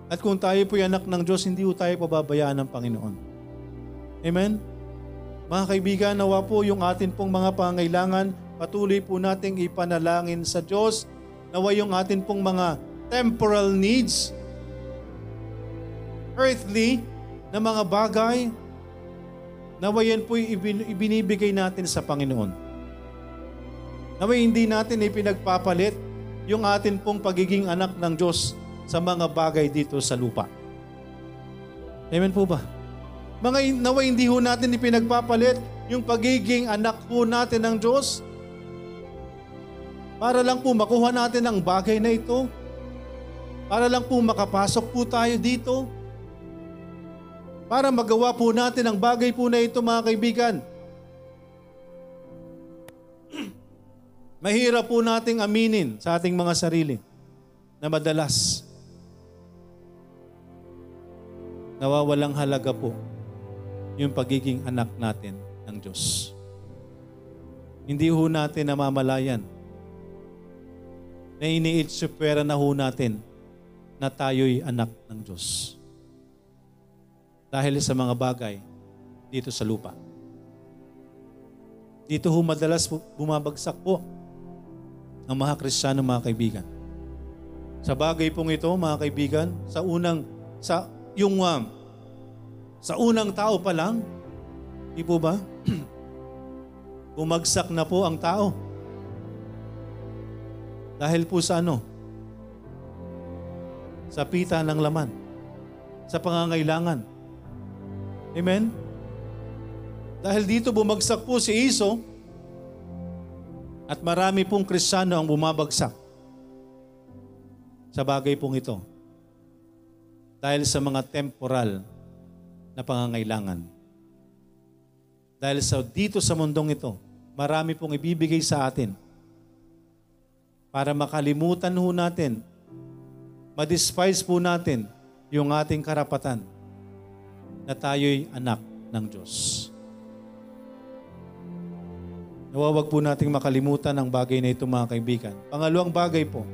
At kung tayo po'y anak ng Diyos, hindi po tayo pababayaan ng Panginoon. Amen? Mga kaibigan, nawa po yung atin pong mga pangailangan patuloy po nating ipanalangin sa Diyos nawa yung atin pong mga temporal needs, earthly na mga bagay, nawa yan po ibinibigay natin sa Panginoon. Nawa hindi natin ipinagpapalit yung atin pong pagiging anak ng Diyos sa mga bagay dito sa lupa. Amen po ba? Mga nawa hindi ho natin ipinagpapalit yung pagiging anak po natin ng Diyos para lang po makuha natin ang bagay na ito. Para lang po makapasok po tayo dito. Para magawa po natin ang bagay po na ito mga kaibigan. Mahirap po nating aminin sa ating mga sarili na madalas nawawalang halaga po yung pagiging anak natin ng Diyos. Hindi ho natin namamalayan na iniitsupwera na ho natin na tayo'y anak ng Diyos. Dahil sa mga bagay dito sa lupa. Dito ho madalas bumabagsak po ang mga Kristiyano, mga kaibigan. Sa bagay pong ito, mga kaibigan, sa unang, sa yung um, sa unang tao pa lang, di po ba? Bumagsak na po ang tao. Dahil po sa ano? Sa pita ng laman. Sa pangangailangan. Amen? Dahil dito bumagsak po si Iso at marami pong kristyano ang bumabagsak sa bagay pong ito. Dahil sa mga temporal na pangangailangan. Dahil sa dito sa mundong ito, marami pong ibibigay sa atin para makalimutan ho natin, ma-despise po natin yung ating karapatan na tayo'y anak ng Diyos. Nawawag po nating makalimutan ang bagay na ito mga kaibigan. Pangalawang bagay po,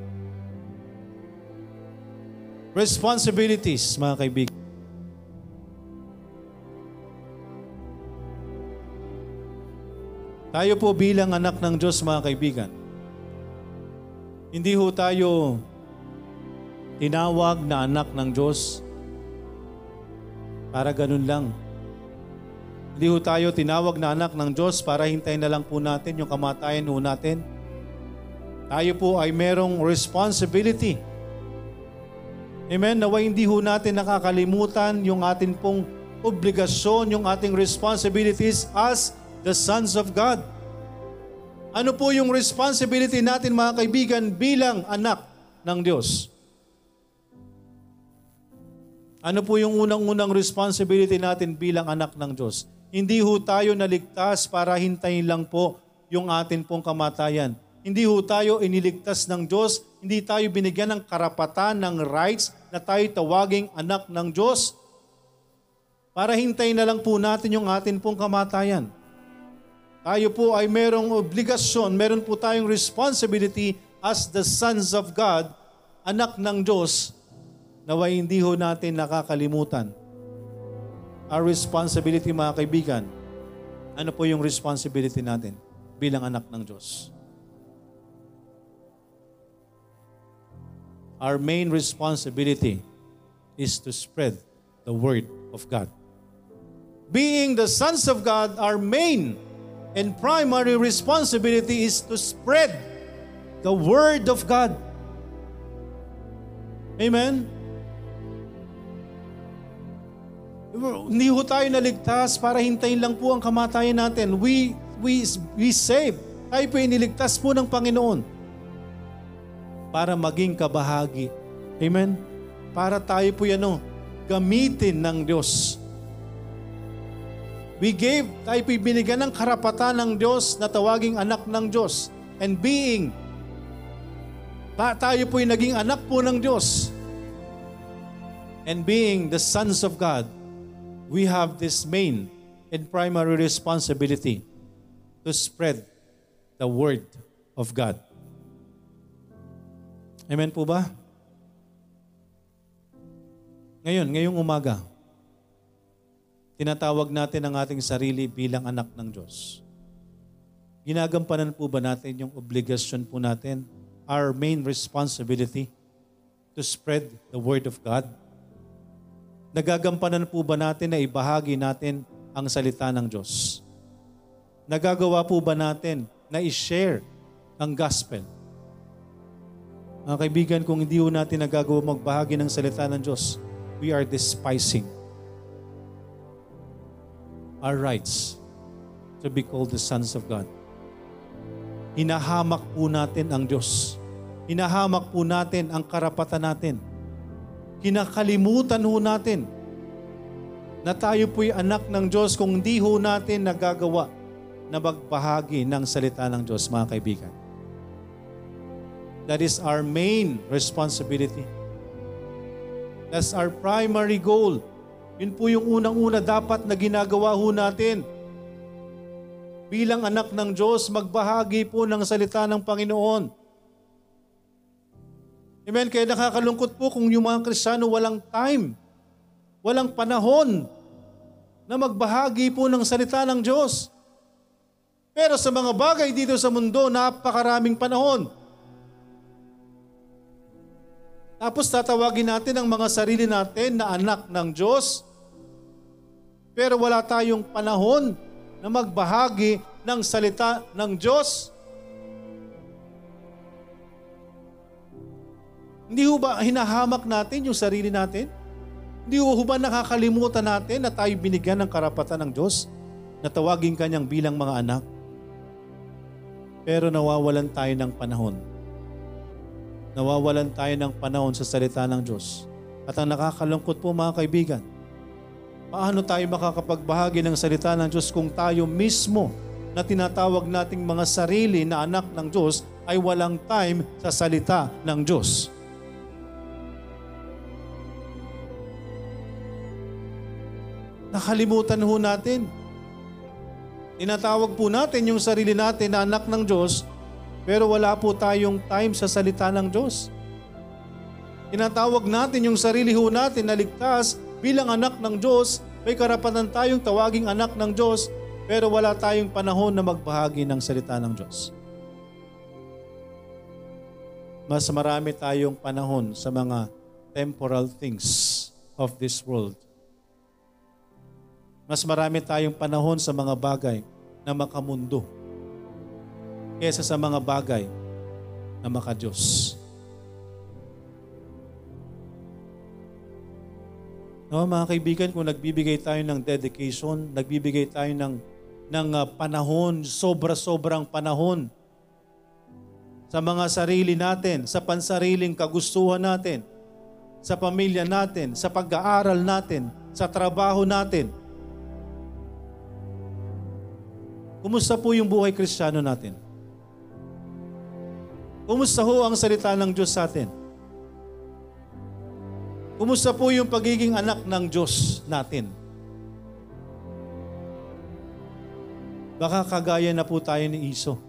responsibilities mga kaibigan. Tayo po bilang anak ng Diyos mga kaibigan, hindi ho tayo tinawag na anak ng Diyos para ganun lang. Hindi ho tayo tinawag na anak ng Diyos para hintayin na lang po natin yung kamatayan ho natin. Tayo po ay merong responsibility. Amen? Nawa hindi ho natin nakakalimutan yung atin pong obligasyon, yung ating responsibilities as the sons of God. Ano po yung responsibility natin mga kaibigan bilang anak ng Diyos? Ano po yung unang-unang responsibility natin bilang anak ng Diyos? Hindi ho tayo naligtas para hintayin lang po yung atin pong kamatayan. Hindi ho tayo iniligtas ng Diyos, hindi tayo binigyan ng karapatan, ng rights na tayo tawaging anak ng Diyos para hintayin na lang po natin yung atin pong kamatayan. Tayo po ay merong obligasyon, meron po tayong responsibility as the sons of God, anak ng Diyos, nawa hindi ho natin nakakalimutan. Our responsibility mga kaibigan, ano po yung responsibility natin bilang anak ng Diyos? Our main responsibility is to spread the Word of God. Being the sons of God, our main and primary responsibility is to spread the Word of God. Amen? Hindi ho tayo naligtas para hintayin lang po ang kamatayan natin. We, we, we save. Tayo po iniligtas po ng Panginoon para maging kabahagi. Amen? Para tayo po yan, no, gamitin ng Diyos We gave, tayo binigyan ng karapatan ng Diyos na tawaging anak ng Diyos. And being, ta- tayo po'y naging anak po ng Diyos. And being the sons of God, we have this main and primary responsibility to spread the Word of God. Amen po ba? Ngayon, ngayong umaga, tinatawag natin ang ating sarili bilang anak ng Diyos. Ginagampanan po ba natin yung obligasyon po natin, our main responsibility to spread the Word of God? Nagagampanan po ba natin na ibahagi natin ang salita ng Diyos? Nagagawa po ba natin na i-share ang gospel? Mga kaibigan, kung hindi po natin nagagawa magbahagi ng salita ng Diyos, we are despising our rights to be called the sons of God. Hinahamak po natin ang Diyos. Hinahamak po natin ang karapatan natin. Kinakalimutan ho natin na tayo po'y anak ng Diyos kung di ho natin nagagawa na magbahagi ng salita ng Diyos, mga kaibigan. That is our main responsibility. That's our primary goal. Yun po yung unang-una dapat na ginagawa ho natin bilang anak ng Diyos, magbahagi po ng salita ng Panginoon. Amen? Kaya nakakalungkot po kung yung mga Kristiyano walang time, walang panahon na magbahagi po ng salita ng Diyos. Pero sa mga bagay dito sa mundo, napakaraming panahon. Tapos tatawagin natin ang mga sarili natin na anak ng Diyos. Pero wala tayong panahon na magbahagi ng salita ng Diyos. Hindi ho ba hinahamak natin yung sarili natin? Hindi ho ba nakakalimutan natin na tayo binigyan ng karapatan ng Diyos na tawagin kanyang bilang mga anak? Pero nawawalan tayo ng panahon. Nawawalan tayo ng panahon sa salita ng Diyos. At ang nakakalungkot po mga kaibigan, Paano tayo makakapagbahagi ng salita ng Diyos kung tayo mismo na tinatawag nating mga sarili na anak ng Diyos ay walang time sa salita ng Diyos? Nakalimutan ho natin. Tinatawag po natin yung sarili natin na anak ng Diyos, pero wala po tayong time sa salita ng Diyos. Tinatawag natin yung sarili ho natin na ligtas, bilang anak ng Diyos, may karapatan tayong tawaging anak ng Diyos, pero wala tayong panahon na magbahagi ng salita ng Diyos. Mas marami tayong panahon sa mga temporal things of this world. Mas marami tayong panahon sa mga bagay na makamundo kesa sa mga bagay na makadiyos. No, mga kaibigan, kung nagbibigay tayo ng dedication, nagbibigay tayo ng, ng uh, panahon, sobra-sobrang panahon sa mga sarili natin, sa pansariling kagustuhan natin, sa pamilya natin, sa pag-aaral natin, sa trabaho natin. Kumusta po yung buhay kristyano natin? Kumusta ho ang salita ng Diyos sa atin? Kumusta po yung pagiging anak ng Diyos natin? Baka kagaya na po tayo ni Iso.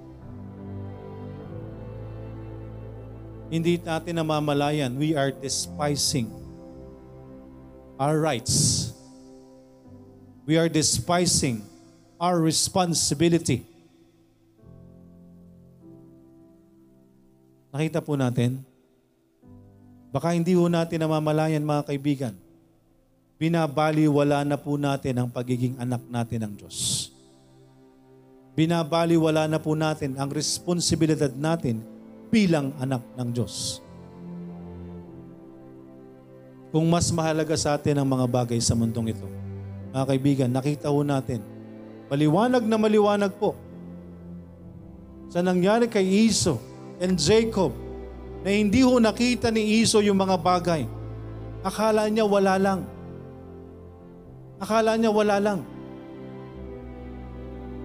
Hindi natin namamalayan, we are despising our rights. We are despising our responsibility. Nakita po natin, Baka hindi ho natin namamalayan mga kaibigan. Binabaliwala na po natin ang pagiging anak natin ng Diyos. Binabaliwala na po natin ang responsibilidad natin bilang anak ng Diyos. Kung mas mahalaga sa atin ang mga bagay sa mundong ito, mga kaibigan, nakita ho natin, maliwanag na maliwanag po sa nangyari kay Iso and Jacob na hindi ho nakita ni Iso yung mga bagay. Akala niya wala lang. Akala niya wala lang.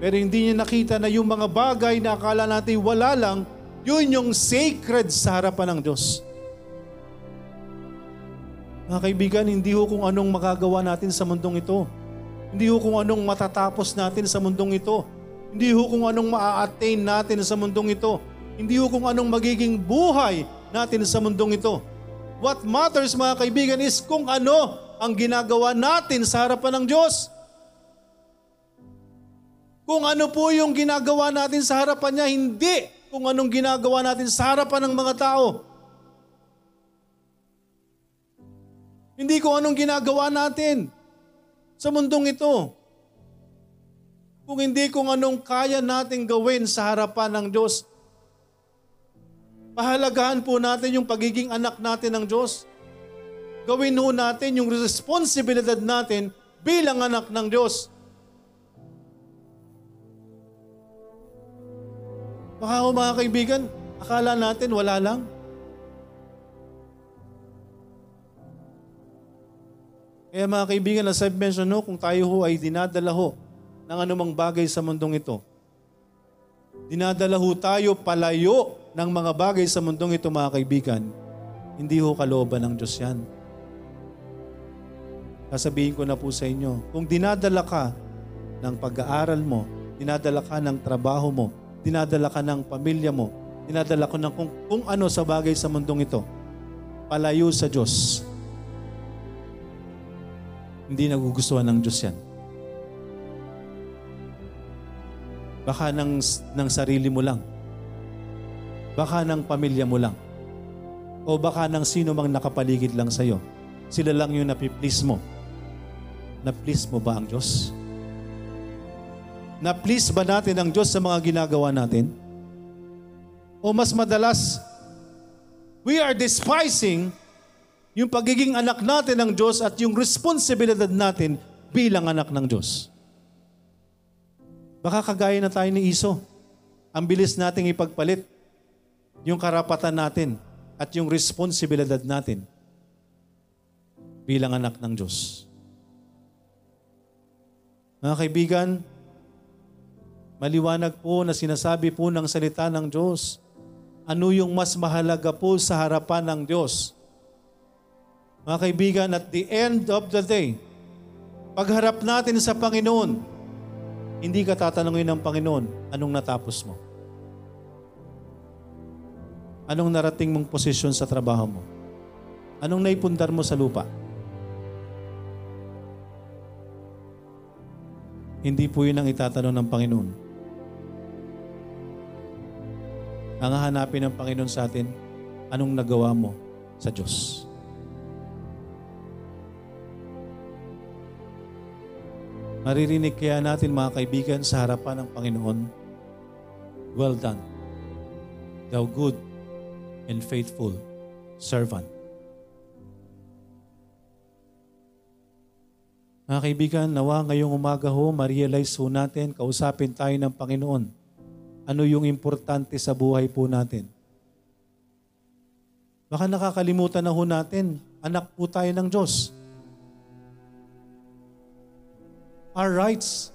Pero hindi niya nakita na yung mga bagay na akala natin wala lang, yun yung sacred sa harapan ng Diyos. Mga kaibigan, hindi ho kung anong magagawa natin sa mundong ito. Hindi ho kung anong matatapos natin sa mundong ito. Hindi ho kung anong maa-attain natin sa mundong ito. Hindi ho kung anong magiging buhay natin sa mundong ito. What matters mga kaibigan is kung ano ang ginagawa natin sa harapan ng Diyos. Kung ano po yung ginagawa natin sa harapan niya, hindi kung anong ginagawa natin sa harapan ng mga tao. Hindi kung anong ginagawa natin sa mundong ito. Kung hindi kung anong kaya natin gawin sa harapan ng Diyos. Pahalagahan po natin yung pagiging anak natin ng Diyos. Gawin ho natin yung responsibilidad natin bilang anak ng Diyos. Baka ho mga kaibigan, akala natin wala lang. Kaya mga kaibigan, as I've mentioned no, kung tayo ho ay dinadala ho ng anumang bagay sa mundong ito, dinadala ho tayo palayo ng mga bagay sa mundong ito mga kaibigan, hindi ho kalooban ng Diyos yan. Sasabihin ko na po sa inyo, kung dinadala ka ng pag-aaral mo, dinadala ka ng trabaho mo, dinadala ka ng pamilya mo, dinadala ko ng kung, kung ano sa bagay sa mundong ito, palayo sa Diyos. Hindi nagugustuhan ng Diyos yan. Baka ng, ng sarili mo lang. Baka ng pamilya mo lang. O baka ng sino mang nakapaligid lang sa'yo. Sila lang yung napiplease mo. Na-please mo ba ang Diyos? Na-please ba natin ang Diyos sa mga ginagawa natin? O mas madalas, we are despising yung pagiging anak natin ng Diyos at yung responsibilidad natin bilang anak ng Diyos. Baka kagaya na tayo ni Iso. Ang bilis nating ipagpalit yung karapatan natin at yung responsibilidad natin bilang anak ng Diyos. Mga kaibigan, Maliwanag po na sinasabi po ng salita ng Diyos. Ano yung mas mahalaga po sa harapan ng Diyos? Mga kaibigan, at the end of the day, pagharap natin sa Panginoon, hindi ka tatanungin ng Panginoon, anong natapos mo? Anong narating mong posisyon sa trabaho mo? Anong naipundar mo sa lupa? Hindi po yun ang itatanong ng Panginoon. Ang hahanapin ng Panginoon sa atin, anong nagawa mo sa Diyos? Maririnig kaya natin mga kaibigan sa harapan ng Panginoon, Well done, thou good and faithful servant. Mga kaibigan, nawa ngayong umaga ho, ma-realize ho natin, kausapin tayo ng Panginoon ano yung importante sa buhay po natin. Baka nakakalimutan na ho natin, anak po tayo ng Diyos. Our rights,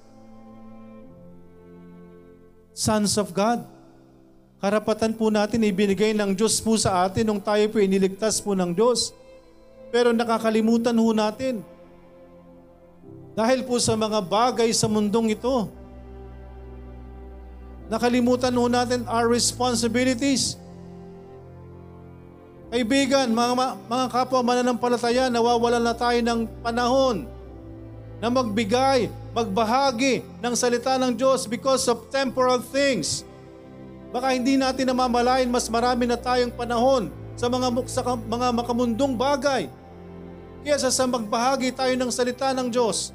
sons of God. Karapatan po natin ibinigay ng Diyos po sa atin nung tayo po iniligtas po ng Diyos. Pero nakakalimutan ho natin. Dahil po sa mga bagay sa mundong ito, Nakalimutan ho natin our responsibilities. Kaibigan, mga, mga kapwa mananampalataya, nawawalan na tayo ng panahon na magbigay, magbahagi ng salita ng Diyos because of temporal things. Baka hindi natin namamalayan mas marami na tayong panahon sa mga, sa mga makamundong bagay. Kaya sa magbahagi tayo ng salita ng Diyos,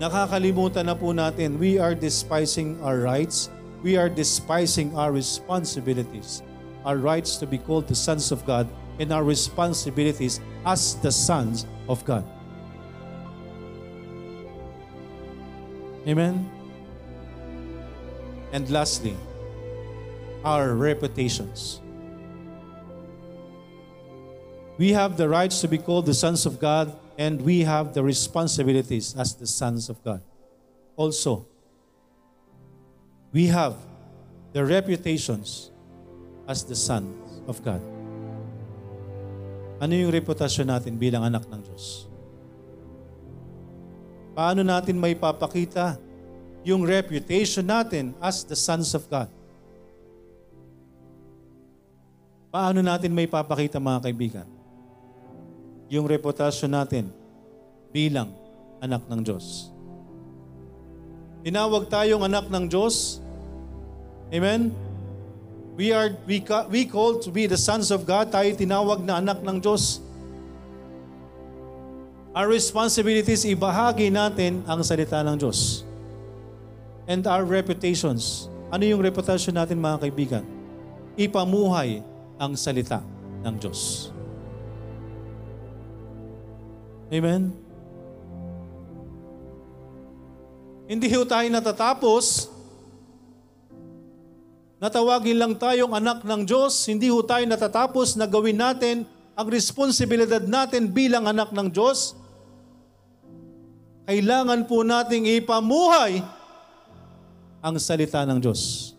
nakakalimutan na po natin, we are despising our rights, we are despising our responsibilities. Our rights to be called the sons of God and our responsibilities as the sons of God. Amen? And lastly, our reputations. We have the rights to be called the sons of God and we have the responsibilities as the sons of God. Also, we have the reputations as the sons of God. Ano yung reputasyon natin bilang anak ng Diyos? Paano natin may papakita yung reputation natin as the sons of God? Paano natin may papakita mga kaibigan? yung reputasyon natin bilang anak ng Diyos. Tinawag tayong anak ng Diyos. Amen? We are we, ca- we called to be the sons of God. Tayo tinawag na anak ng Diyos. Our responsibilities, ibahagi natin ang salita ng Diyos. And our reputations. Ano yung reputation natin mga kaibigan? Ipamuhay ang salita ng Diyos. Amen? Hindi ho tayo natatapos. Natawagin lang tayong anak ng Diyos. Hindi ho tayo natatapos na gawin natin ang responsibilidad natin bilang anak ng Diyos. Kailangan po nating ipamuhay ang salita ng Diyos.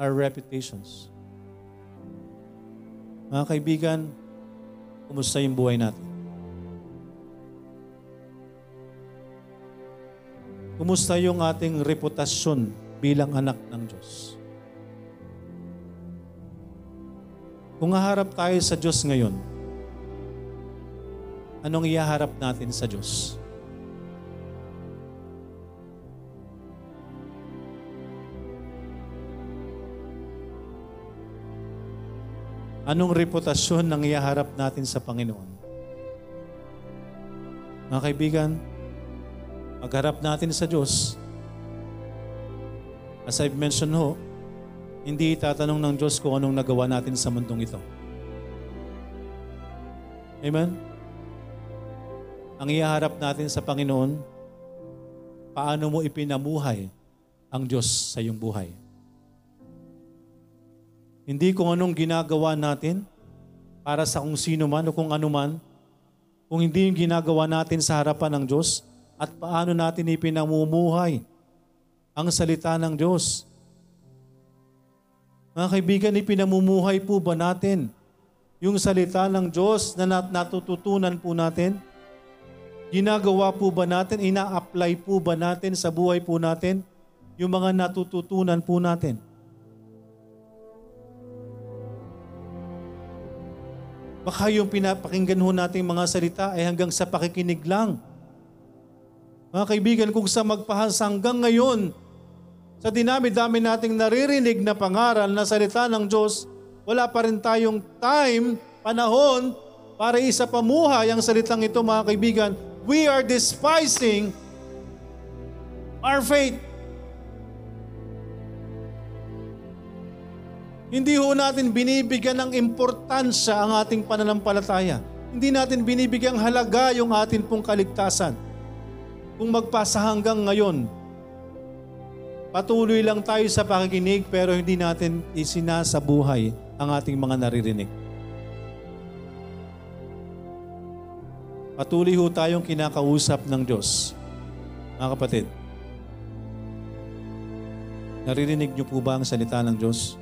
Our reputations. Mga kaibigan, kumusta yung buhay natin? Kumusta yung ating reputasyon bilang anak ng Diyos? Kung haharap tayo sa Diyos ngayon, anong ihaharap natin sa Diyos? Anong reputasyon ng ihaharap natin sa Panginoon? Mga kaibigan, magharap natin sa Diyos. As I've mentioned ho, hindi tatanong ng Diyos kung anong nagawa natin sa mundong ito. Amen? Ang ihaharap natin sa Panginoon, paano mo ipinamuhay ang Diyos sa iyong buhay. Hindi kung anong ginagawa natin para sa kung sino man o kung ano man, kung hindi yung ginagawa natin sa harapan ng Diyos at paano natin ipinamumuhay ang salita ng Diyos. Mga kaibigan, ipinamumuhay po ba natin yung salita ng Diyos na nat- natututunan po natin? Ginagawa po ba natin? Ina-apply po ba natin sa buhay po natin? Yung mga natututunan po natin? Baka yung pinapakinggan ho nating mga salita ay hanggang sa pakikinig lang. Mga kaibigan, kung sa magpahas hanggang ngayon, sa dinami-dami nating naririnig na pangaral na salita ng Diyos, wala pa rin tayong time, panahon, para isa pamuhay ang salitang ito mga kaibigan. We are despising our faith. Hindi ho natin binibigyan ng importansya ang ating pananampalataya. Hindi natin binibigyang halaga yung atin pong kaligtasan. Kung magpasa hanggang ngayon, patuloy lang tayo sa pakikinig pero hindi natin isinasabuhay ang ating mga naririnig. Patuloy ho tayong kinakausap ng Diyos. Mga kapatid, naririnig niyo po ba ang salita ng Diyos?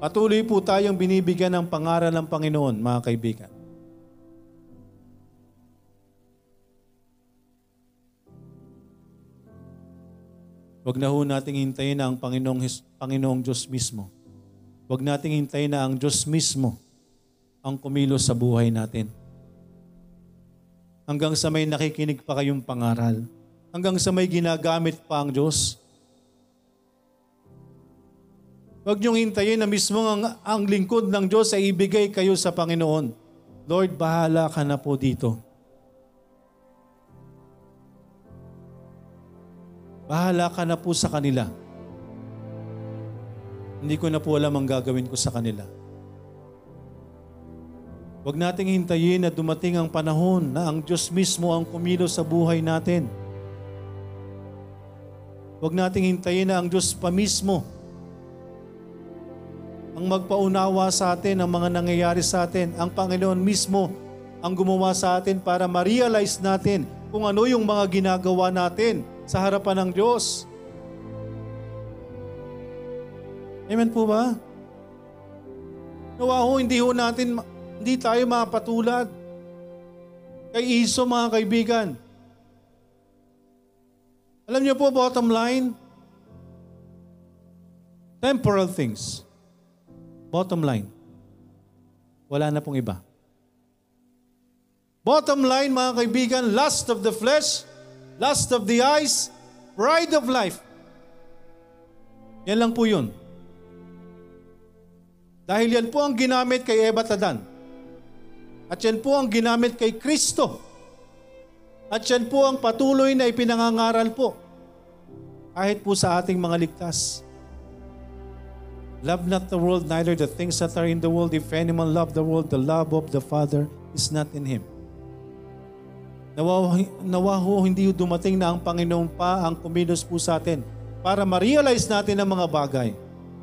Patuloy po tayong binibigyan ng pangaral ng Panginoon, mga kaibigan. Huwag na ho nating hintayin na ang Panginoong, Panginoong Diyos mismo. Huwag nating hintayin na ang Diyos mismo ang kumilos sa buhay natin. Hanggang sa may nakikinig pa kayong pangaral. Hanggang sa may ginagamit pa ang Diyos. Huwag niyong hintayin na mismo ang, ang lingkod ng Diyos ay ibigay kayo sa Panginoon. Lord, bahala ka na po dito. Bahala ka na po sa kanila. Hindi ko na po alam ang gagawin ko sa kanila. Huwag nating hintayin na dumating ang panahon na ang Diyos mismo ang kumilos sa buhay natin. Huwag nating hintayin na ang Diyos pa mismo ang magpaunawa sa atin ang mga nangyayari sa atin. Ang Panginoon mismo ang gumawa sa atin para ma-realize natin kung ano yung mga ginagawa natin sa harapan ng Diyos. Amen po ba? Nawa ho, hindi ho natin, hindi tayo mapatulad. Kay Iso mga kaibigan. Alam niyo po, bottom line, temporal things. Bottom line, wala na pong iba. Bottom line mga kaibigan, lust of the flesh, lust of the eyes, Pride of life. Yan lang po yun. Dahil yan po ang ginamit kay Eva Tadan. At yan po ang ginamit kay Kristo. At yan po ang patuloy na ipinangangaral po. Kahit po sa ating mga ligtas. Love not the world, neither the things that are in the world. If anyone love the world, the love of the Father is not in him. Nawa, nawa ho, hindi dumating na ang Panginoon pa ang kumilos po sa atin para ma-realize natin ang mga bagay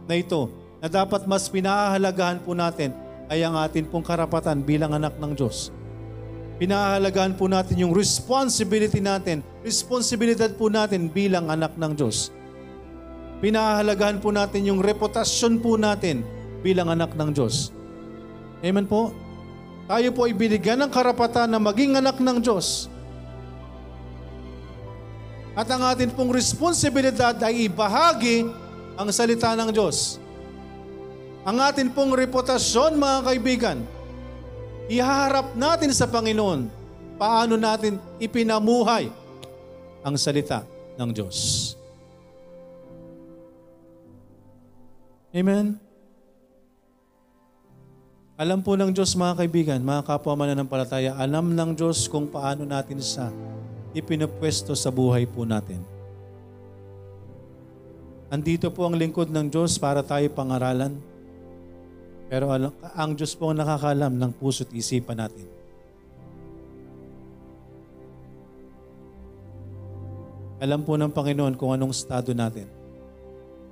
na ito na dapat mas pinahahalagahan po natin ay ang atin pong karapatan bilang anak ng Diyos. Pinahahalagahan po natin yung responsibility natin, responsibilidad po natin bilang anak ng Diyos. Pinahahalagahan po natin yung reputasyon po natin bilang anak ng Diyos. Amen po? Tayo po ay binigyan ng karapatan na maging anak ng Diyos. At ang atin pong responsibilidad ay ibahagi ang salita ng Diyos. Ang atin pong reputasyon, mga kaibigan, ihaharap natin sa Panginoon paano natin ipinamuhay ang salita ng Diyos. Amen? Alam po ng Diyos mga kaibigan, mga kapwa mananampalataya, alam ng Diyos kung paano natin sa ipinapwesto sa buhay po natin. Andito po ang lingkod ng Diyos para tayo pangaralan, pero ang Diyos po ang nakakalam ng puso't isipan natin. Alam po ng Panginoon kung anong estado natin.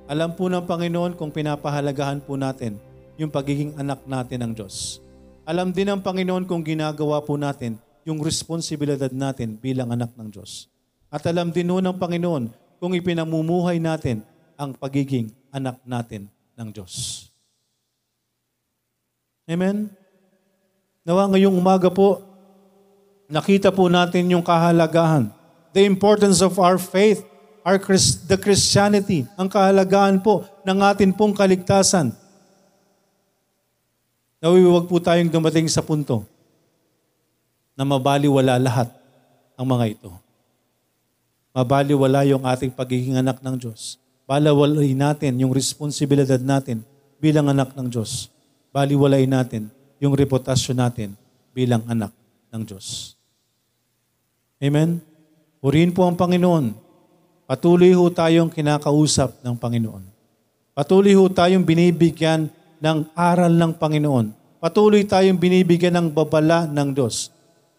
Alam po ng Panginoon kung pinapahalagahan po natin yung pagiging anak natin ng Diyos. Alam din ng Panginoon kung ginagawa po natin yung responsibilidad natin bilang anak ng Diyos. At alam din po ng Panginoon kung ipinamumuhay natin ang pagiging anak natin ng Diyos. Amen? Nawa ngayong umaga po, nakita po natin yung kahalagahan, the importance of our faith, our the Christianity, ang kahalagahan po ng atin pong kaligtasan. Nawi, huwag po tayong dumating sa punto na mabaliwala lahat ang mga ito. Mabaliwala yung ating pagiging anak ng Diyos. Balawalay natin yung responsibilidad natin bilang anak ng Diyos baliwalay natin yung reputasyon natin bilang anak ng Diyos. Amen? Purihin po ang Panginoon. Patuloy ho tayong kinakausap ng Panginoon. Patuloy ho tayong binibigyan ng aral ng Panginoon. Patuloy tayong binibigyan ng babala ng Diyos.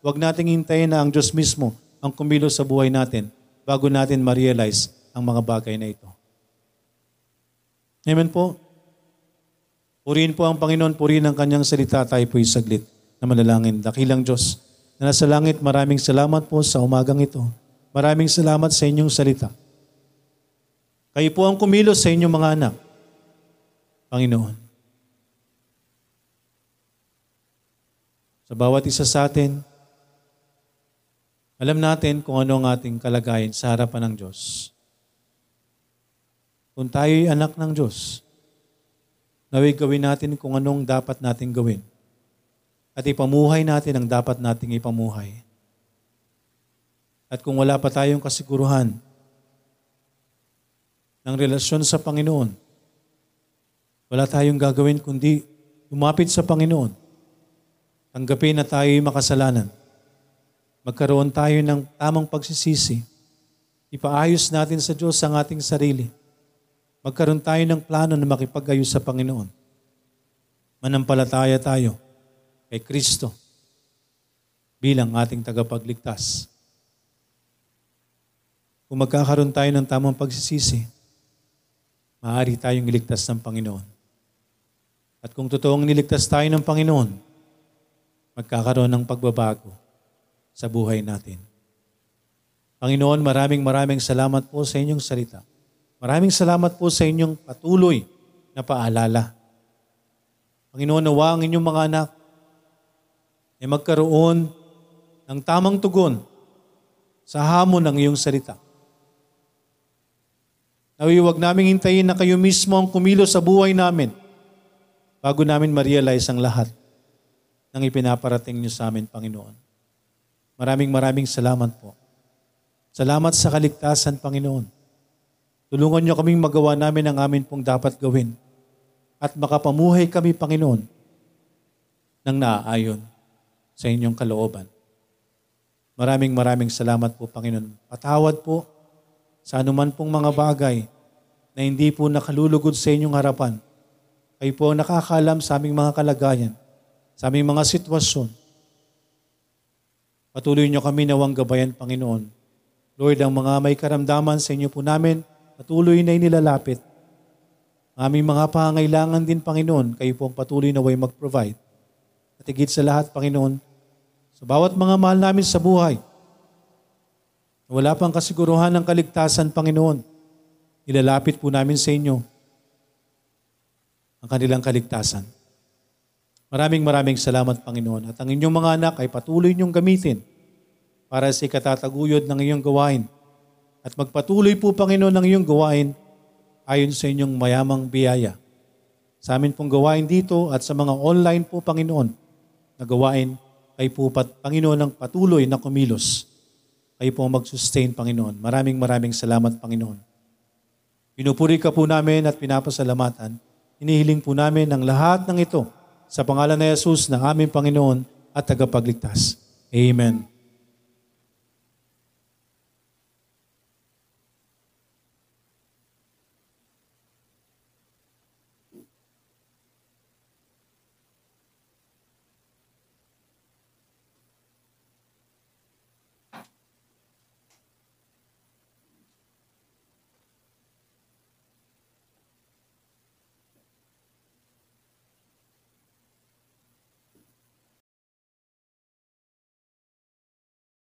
Huwag nating hintayin na ang Diyos mismo ang kumilos sa buhay natin bago natin ma-realize ang mga bagay na ito. Amen po? Purihin po ang Panginoon, purihin ang kanyang salita. Tayo po'y saglit na manalangin. Dakilang Diyos na nasa langit, maraming salamat po sa umagang ito. Maraming salamat sa inyong salita. Kayo po ang kumilos sa inyong mga anak. Panginoon. Sa bawat isa sa atin, alam natin kung ano ang ating kalagayan sa harapan ng Diyos. Kung tayo'y anak ng Diyos, Naway gawin natin kung anong dapat nating gawin. At ipamuhay natin ang dapat nating ipamuhay. At kung wala pa tayong kasiguruhan ng relasyon sa Panginoon, wala tayong gagawin kundi lumapit sa Panginoon. Tanggapin na tayo'y makasalanan. Magkaroon tayo ng tamang pagsisisi. Ipaayos natin sa Diyos ang ating sarili magkaroon tayo ng plano na makipag-ayos sa Panginoon. Manampalataya tayo kay Kristo bilang ating tagapagligtas. Kung magkakaroon tayo ng tamang pagsisisi, maaari tayong iligtas ng Panginoon. At kung totoong niligtas tayo ng Panginoon, magkakaroon ng pagbabago sa buhay natin. Panginoon, maraming maraming salamat po sa inyong salita. Maraming salamat po sa inyong patuloy na paalala. Panginoon, nawa ang inyong mga anak ay magkaroon ng tamang tugon sa hamon ng iyong salita. Nawi, huwag namin hintayin na kayo mismo ang kumilos sa buhay namin bago namin ma-realize ang lahat ng ipinaparating niyo sa amin, Panginoon. Maraming maraming salamat po Salamat sa kaligtasan, Panginoon. Tulungan niyo kaming magawa namin ang amin pong dapat gawin at makapamuhay kami, Panginoon, ng naaayon sa inyong kalooban. Maraming maraming salamat po, Panginoon. Patawad po sa anuman pong mga bagay na hindi po nakalulugod sa inyong harapan. Kayo po ang nakakalam sa aming mga kalagayan, sa aming mga sitwasyon. Patuloy niyo kami nawang gabayan, Panginoon. Lord, ang mga may karamdaman sa inyo po namin, patuloy na inilalapit. Ang aming mga pangailangan din, Panginoon, kayo po ang patuloy na way mag-provide. At higit sa lahat, Panginoon, sa bawat mga mahal namin sa buhay, wala pang kasiguruhan ng kaligtasan, Panginoon, ilalapit po namin sa inyo ang kanilang kaligtasan. Maraming maraming salamat, Panginoon. At ang inyong mga anak ay patuloy niyong gamitin para sa ikatataguyod ng iyong gawain. At magpatuloy po, Panginoon, ng iyong gawain ayon sa inyong mayamang biyaya. Sa amin pong gawain dito at sa mga online po, Panginoon, na gawain ay po, Panginoon, ng patuloy na kumilos. Kayo po mag-sustain, Panginoon. Maraming maraming salamat, Panginoon. Pinupuri ka po namin at pinapasalamatan. Inihiling po namin ang lahat ng ito sa pangalan ni Jesus na aming Panginoon at tagapagligtas. Amen.